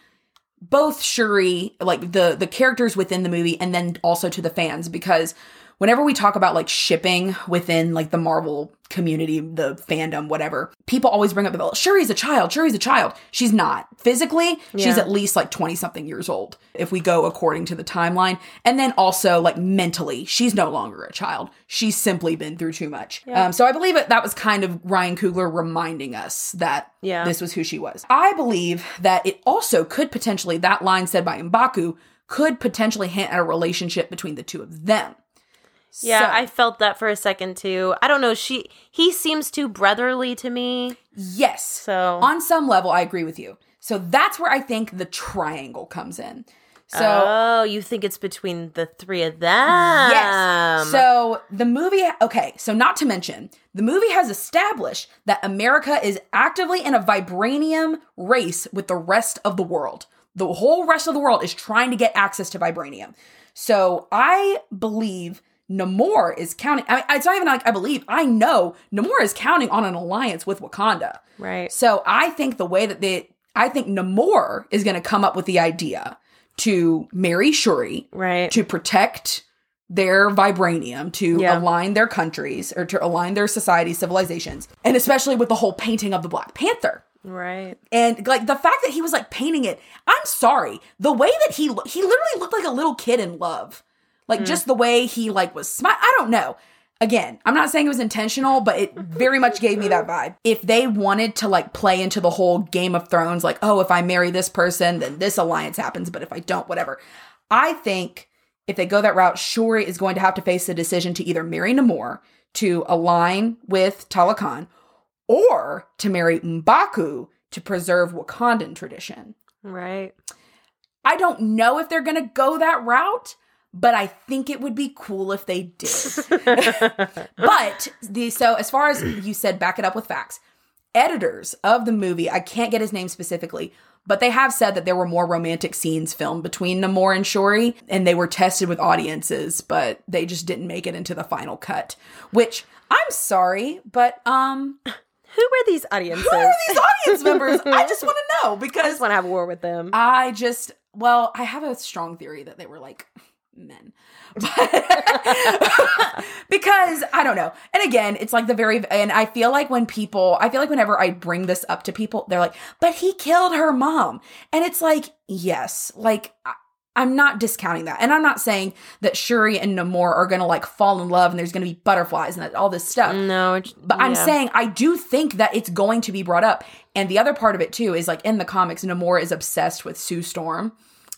both Shuri, like the the characters within the movie, and then also to the fans, because whenever we talk about like shipping within like the Marvel community, the fandom, whatever, people always bring up the Shuri's a child, Shuri's a child. She's not. Physically, she's at least like 20 something years old, if we go according to the timeline. And then also like mentally, she's no longer a child. She's simply been through too much. Um, so I believe it, that was kind of Ryan Coogler reminding us that Yeah. this was who she was. I believe that it also could potentially, that line said by Mbaku, could potentially hint at a relationship between the two of them. Yeah, So- I felt that for a second too. I don't know. She he seems too brotherly to me. Yes. So On some level, I agree with you. So that's where I think the triangle comes in. So oh, you think it's between the three of them? Yes. So the movie, okay, so not to mention, the movie has established that America is actively in a vibranium race with the rest of the world. The whole rest of the world is trying to get access to vibranium. So I believe Namor is counting. I mean, it's not even like I believe. I know Namor is counting on an alliance with Wakanda. Right. So I think the way that they, I think Namor is going to come up with the idea to marry Shuri, Right. to protect their vibranium, to Yeah. align their countries or to align their society, civilizations, and especially with the whole painting of the Black Panther. Right. And like the fact that he was like painting it, I'm sorry. The way that he lo- he literally looked like a little kid in love. Like mm. just the way he like was smile. I don't know. Again, I'm not saying it was intentional, but it very much gave me that vibe. If they wanted to like play into the whole Game of Thrones, like, oh, if I marry this person, then this alliance happens, but if I don't, whatever. I think if they go that route, Shuri is going to have to face the decision to either marry Namor to align with Talokan or to marry Mbaku to preserve Wakandan tradition. Right. I don't know if they're going to go that route, but I think it would be cool if they did. [laughs] [laughs] but the so as far as you said back it up with facts. Editors of the movie, I can't get his name specifically, but they have said that there were more romantic scenes filmed between Namor and Shuri and they were tested with audiences, but they just didn't make it into the final cut, which I'm sorry, but um Who were these audiences? who are these audience [laughs] members? I just want to know because I just want to have a war with them. I just, well, I have a strong theory that they were like men. [laughs] [laughs] because I don't know. And again, it's like the very and I feel like when people I feel like whenever I bring this up to people, they're like, "But he killed her mom." And it's like, "Yes, like I, I'm not discounting that. And I'm not saying that Shuri and Namor are going to like fall in love and there's going to be butterflies and that, all this stuff. No, But I'm saying I do think that it's going to be brought up. And the other part of it too is like in the comics, Namor is obsessed with Sue Storm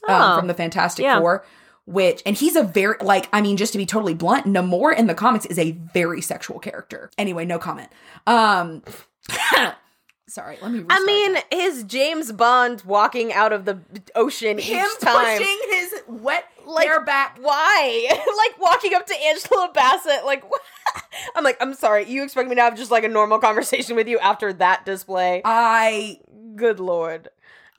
um, Oh, from the Fantastic yeah. Four, which, and he's a very, like, I mean, just to be totally blunt, Namor in the comics is a very sexual character. Anyway, no comment. Um, [coughs] sorry, let me. I mean, that. his James Bond walking out of the ocean him each time. pushing his wet Like, hair back. Why? [laughs] like walking up to Angela Bassett, like [laughs] I'm like, I'm sorry, you expect me to have just like a normal conversation with you after that display? I Good lord.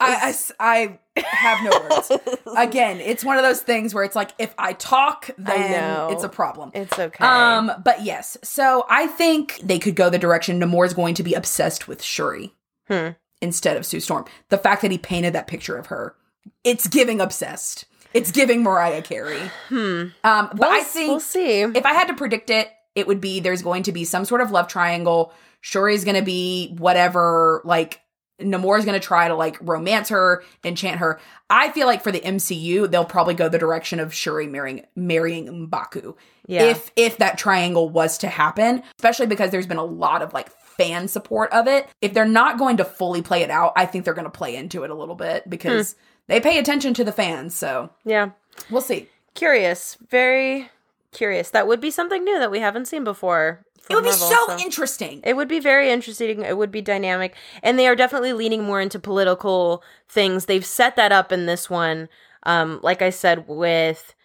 I, I I have no words. [laughs] Again, it's one of those things where it's like if I talk, then know. it's a problem. It's okay. Um, but yes, so I think they could go the direction Namor is going to be obsessed with Shuri Hmm. instead of Sue Storm. The fact that he painted that picture of her, it's giving obsessed. It's giving Mariah Carey. hmm. Um, but We'll, I think we'll see. if I had to predict it, it would be there's going to be some sort of love triangle. Shuri's going to be whatever, like Namor's going to try to like romance her, enchant her. I feel like for the MCU, they'll probably go the direction of Shuri marrying marrying Mbaku. Yeah. If if that triangle was to happen, especially because there's been a lot of like fan support of it. If they're not going to fully play it out, I think they're going to play into it a little bit because hmm. they pay attention to the fans. So yeah. we'll see. Curious. Very curious. That would be something new that we haven't seen before. It would from be Marvel, so interesting. It would be very interesting. It would be dynamic. And they are definitely leaning more into political things. They've set that up in this one. Um, like I said, with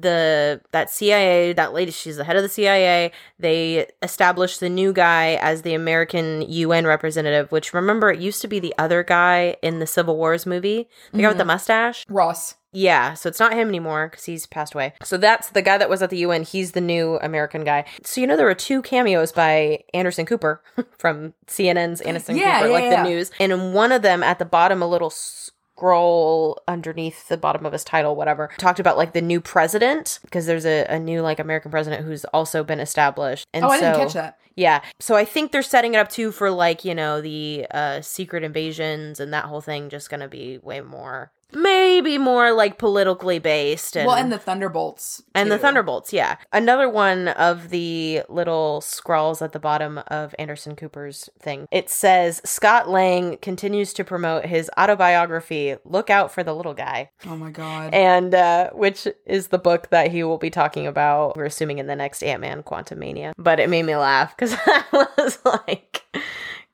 the that CIA, that lady, she's the head of the CIA. They established the new guy as the American UN representative, which remember it used to be the other guy in the Civil Wars movie. The guy with the mm-hmm. mustache. Ross. Yeah, so it's not him anymore because he's passed away. So that's the guy that was at the UN. He's the new American guy. So you know there were two cameos by Anderson Cooper [laughs] from CNN's Anderson Yeah, Cooper, yeah, like yeah. the news. And in one of them, at the bottom, a little scroll underneath the bottom of his title, whatever, talked about like the new president because there's a, a new like American president who's also been established. And Oh, I didn't catch that. yeah. So I think they're setting it up too for like, you know, the uh secret invasions and that whole thing just gonna be way more maybe more like politically based and well, and the Thunderbolts. and the. Thunderbolts, yeah. Another one of the little scrawls at the bottom of Anderson Cooper's thing. It says Scott Lang continues to promote his autobiography, Look Out for the Little Guy. Oh my god. And uh which is the book that he will be talking about, we're assuming in the next Ant-Man Quantumania. But it made me laugh because [laughs] I was like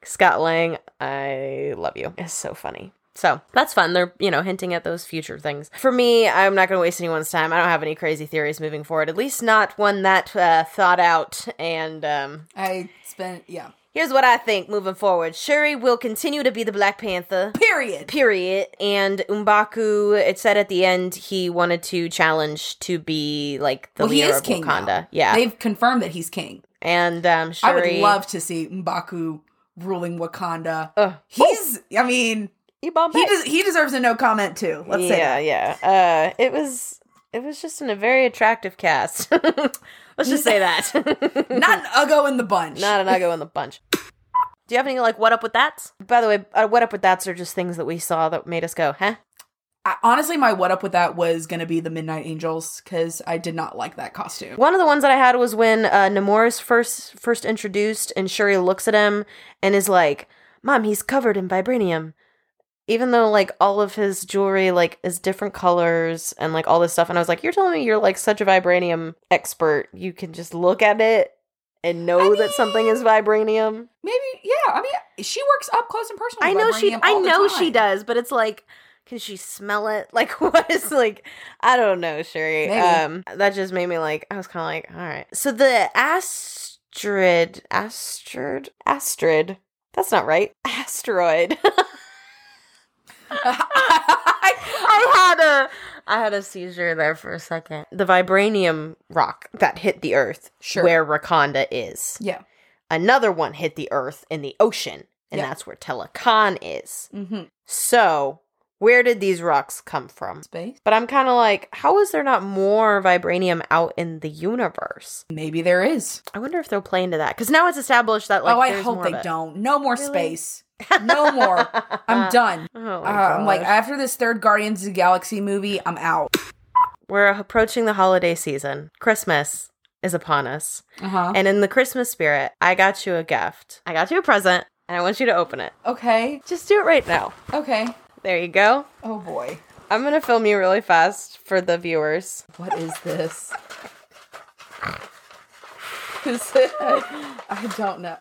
Scott Lang, I love you. It's so funny. So that's fun. They're, you know, hinting at those future things. For me, I'm not going to waste anyone's time. I don't have any crazy theories moving forward, at least not one that uh, thought out. And um, I spent yeah. here's what I think moving forward Shuri will continue to be the Black Panther. Period. Period. And Mbaku, it said at the end he wanted to challenge to be like the well, he leader is of king Wakanda. now. Yeah. They've confirmed that he's king. and um, I would love to see Mbaku ruling Wakanda. Ugh. He's I mean, Ibombe. he des- he deserves a no comment too. Let's say yeah, yeah. Uh, it was it was just in a very attractive cast. [laughs] Let's just say that. [laughs] Not an Uggo in the bunch. Not an Uggo in the bunch. Do you have any like what up with that? By the way, uh, what up with that's are just things that we saw that made us go, huh? I, honestly, my what up with that was gonna be the Midnight Angels because I did not like that costume. One of the ones that I had was when uh, Namor is first first introduced, and Shuri looks at him and is like, "Mom, he's covered in vibranium." Even though like all of his jewelry like is different colors and like all this stuff, and I was like, "You're telling me you're like such a vibranium expert? You can just look at it and know that something is vibranium." Maybe yeah. I mean, she works up close and personal. I know she, I know she does, but it's like, can she smell it? [laughs] Like, what is like? I don't know, Shuri. Maybe. Um, that just made me like. I was kind of like, all right. So the Astrid, Astrid, Astrid. That's not right. [laughs] Asteroid. [laughs] I had a, I had a seizure there for a second. The vibranium rock that hit the Earth, Sure. where Wakanda is. yeah. Another one hit the Earth in the ocean, and Yeah. that's where Talokan is. Mm-hmm. So, where did these rocks come from? Space. But I'm kind of like, how is there not more vibranium out in the universe? Maybe there is. I wonder if they'll play into that because now it's established that like oh, I hope they don't. No more Really? space. No more. I'm [laughs] done. Oh Uh, I'm like after this third Guardians of the Galaxy movie, I'm out. We're approaching the holiday season. Christmas is upon us. Uh huh. And in the Christmas spirit, I got you a gift. I got you a present and I want you to open it. Okay. Just do it right now. Okay. There you go. Oh boy. I'm going to film you really fast for the viewers. What is this? [laughs] Is it- I don't know.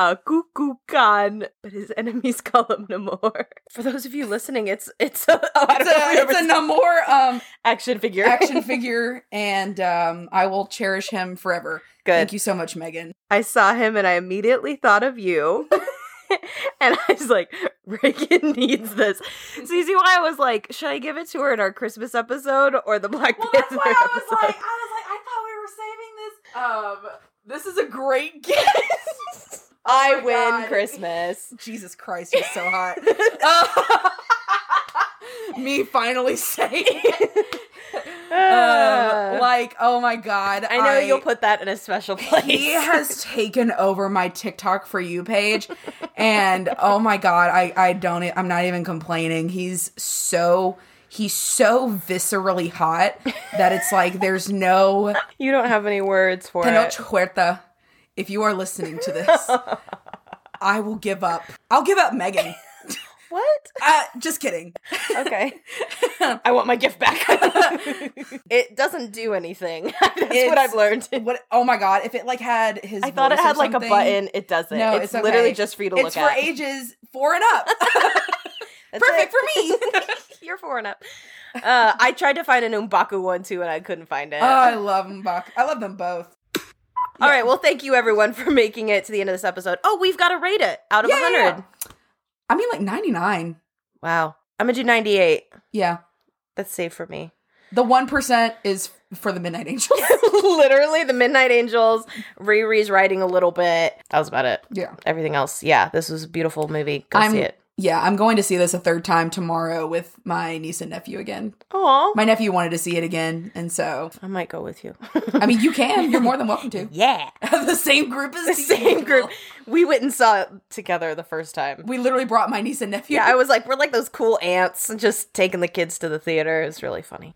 It is a cuckoo Khan, but his enemies [laughs] call him Namor. For those of you listening, it's it's a, oh, [laughs] I It's a, it's a Namor um, action figure. action [laughs] figure, and um, I will cherish him forever. Good. Thank you so much, Megan. I saw him and I immediately thought of you. and I was like, Regan needs this. So you see why I was like, should I give it to her in our Christmas episode or the Black Panther episode? like, I was like, I thought we were saving this. Um, this is a great gift. I Oh win God. Christmas. [laughs] Jesus Christ, you're so hot. [laughs] Uh, [laughs] me finally saying. Um, like, oh my god. I know you'll put that in a special place. He has taken over my TikTok for you page, and oh my god, I I don't. I'm not even complaining. He's so he's so viscerally hot that it's like there's no you don't have any words for it. Huerta. If you are listening to this, I will give up. I'll give up Megan. [laughs] What? Uh, just kidding. Okay. [laughs] I want my gift back. [laughs] it doesn't do anything. That's It's- what I've learned. What? Oh my god! If it like had his, I thought it had like a button. It doesn't. No, it's, it's, literally just for you to It's look for at. For ages four and up. That's Perfect it. for me. You're four and up. Uh, I tried to find an Mbaku one too, and I couldn't find it. oh, I love Buck. I love them both. All right. Well, thank you everyone for making it to the end of this episode. Oh, we've got to rate it out of Yeah, 100. yeah, I mean, like ninety nine. Wow. I'm gonna do 98. Yeah, That's safe for me. the one percent is for the Midnight Angels. [laughs] Literally, the Midnight Angels. Riri's writing a little bit. That was about it. yeah, Everything else, yeah. This was a beautiful movie. Go I'm see it. Yeah. I'm going to see this a third time tomorrow with my niece and nephew again. Aw. My nephew wanted to see it again, and so I might go with you. I mean, you can. You're more than [laughs] welcome to. yeah. [laughs] the same group as The same group. We went and saw it together the first time. We literally brought my niece and nephew. Yeah, I was like, we're like those cool ants, just taking the kids to the theater. It was really funny.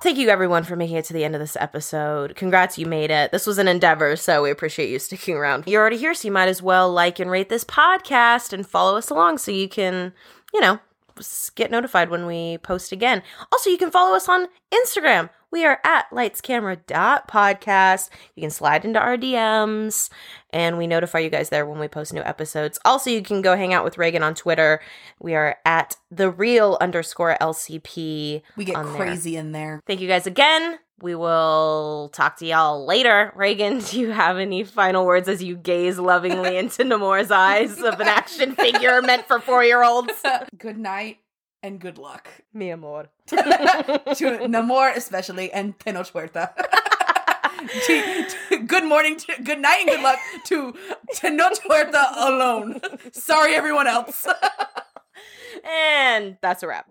Thank you, everyone, for making it to the end of this episode. Congrats, you made it. This was an endeavor, so we appreciate you sticking around. You're already here, so you might as well like and rate this podcast and follow us along so you can, you know, get notified when we post again. Also, you can follow us on Instagram. We are at lightscamera.podcast. You can slide into our DMs and we notify you guys there when we post new episodes. Also, you can go hang out with Regan on Twitter. We are at the real underscore LCP. we get on there. crazy in there. Thank you guys again. We will talk to y'all later. Regan, [laughs] do you have any final words as you gaze lovingly [laughs] into Namor's eyes of an action figure meant for four year olds? [laughs] good night and good luck. Mi amor. [laughs] to Namor especially and Tenoch Huerta. [laughs] To- to- good morning, to, good night, and good luck to Tenoch Huerta alone. Sorry, everyone else. [laughs] And that's a wrap.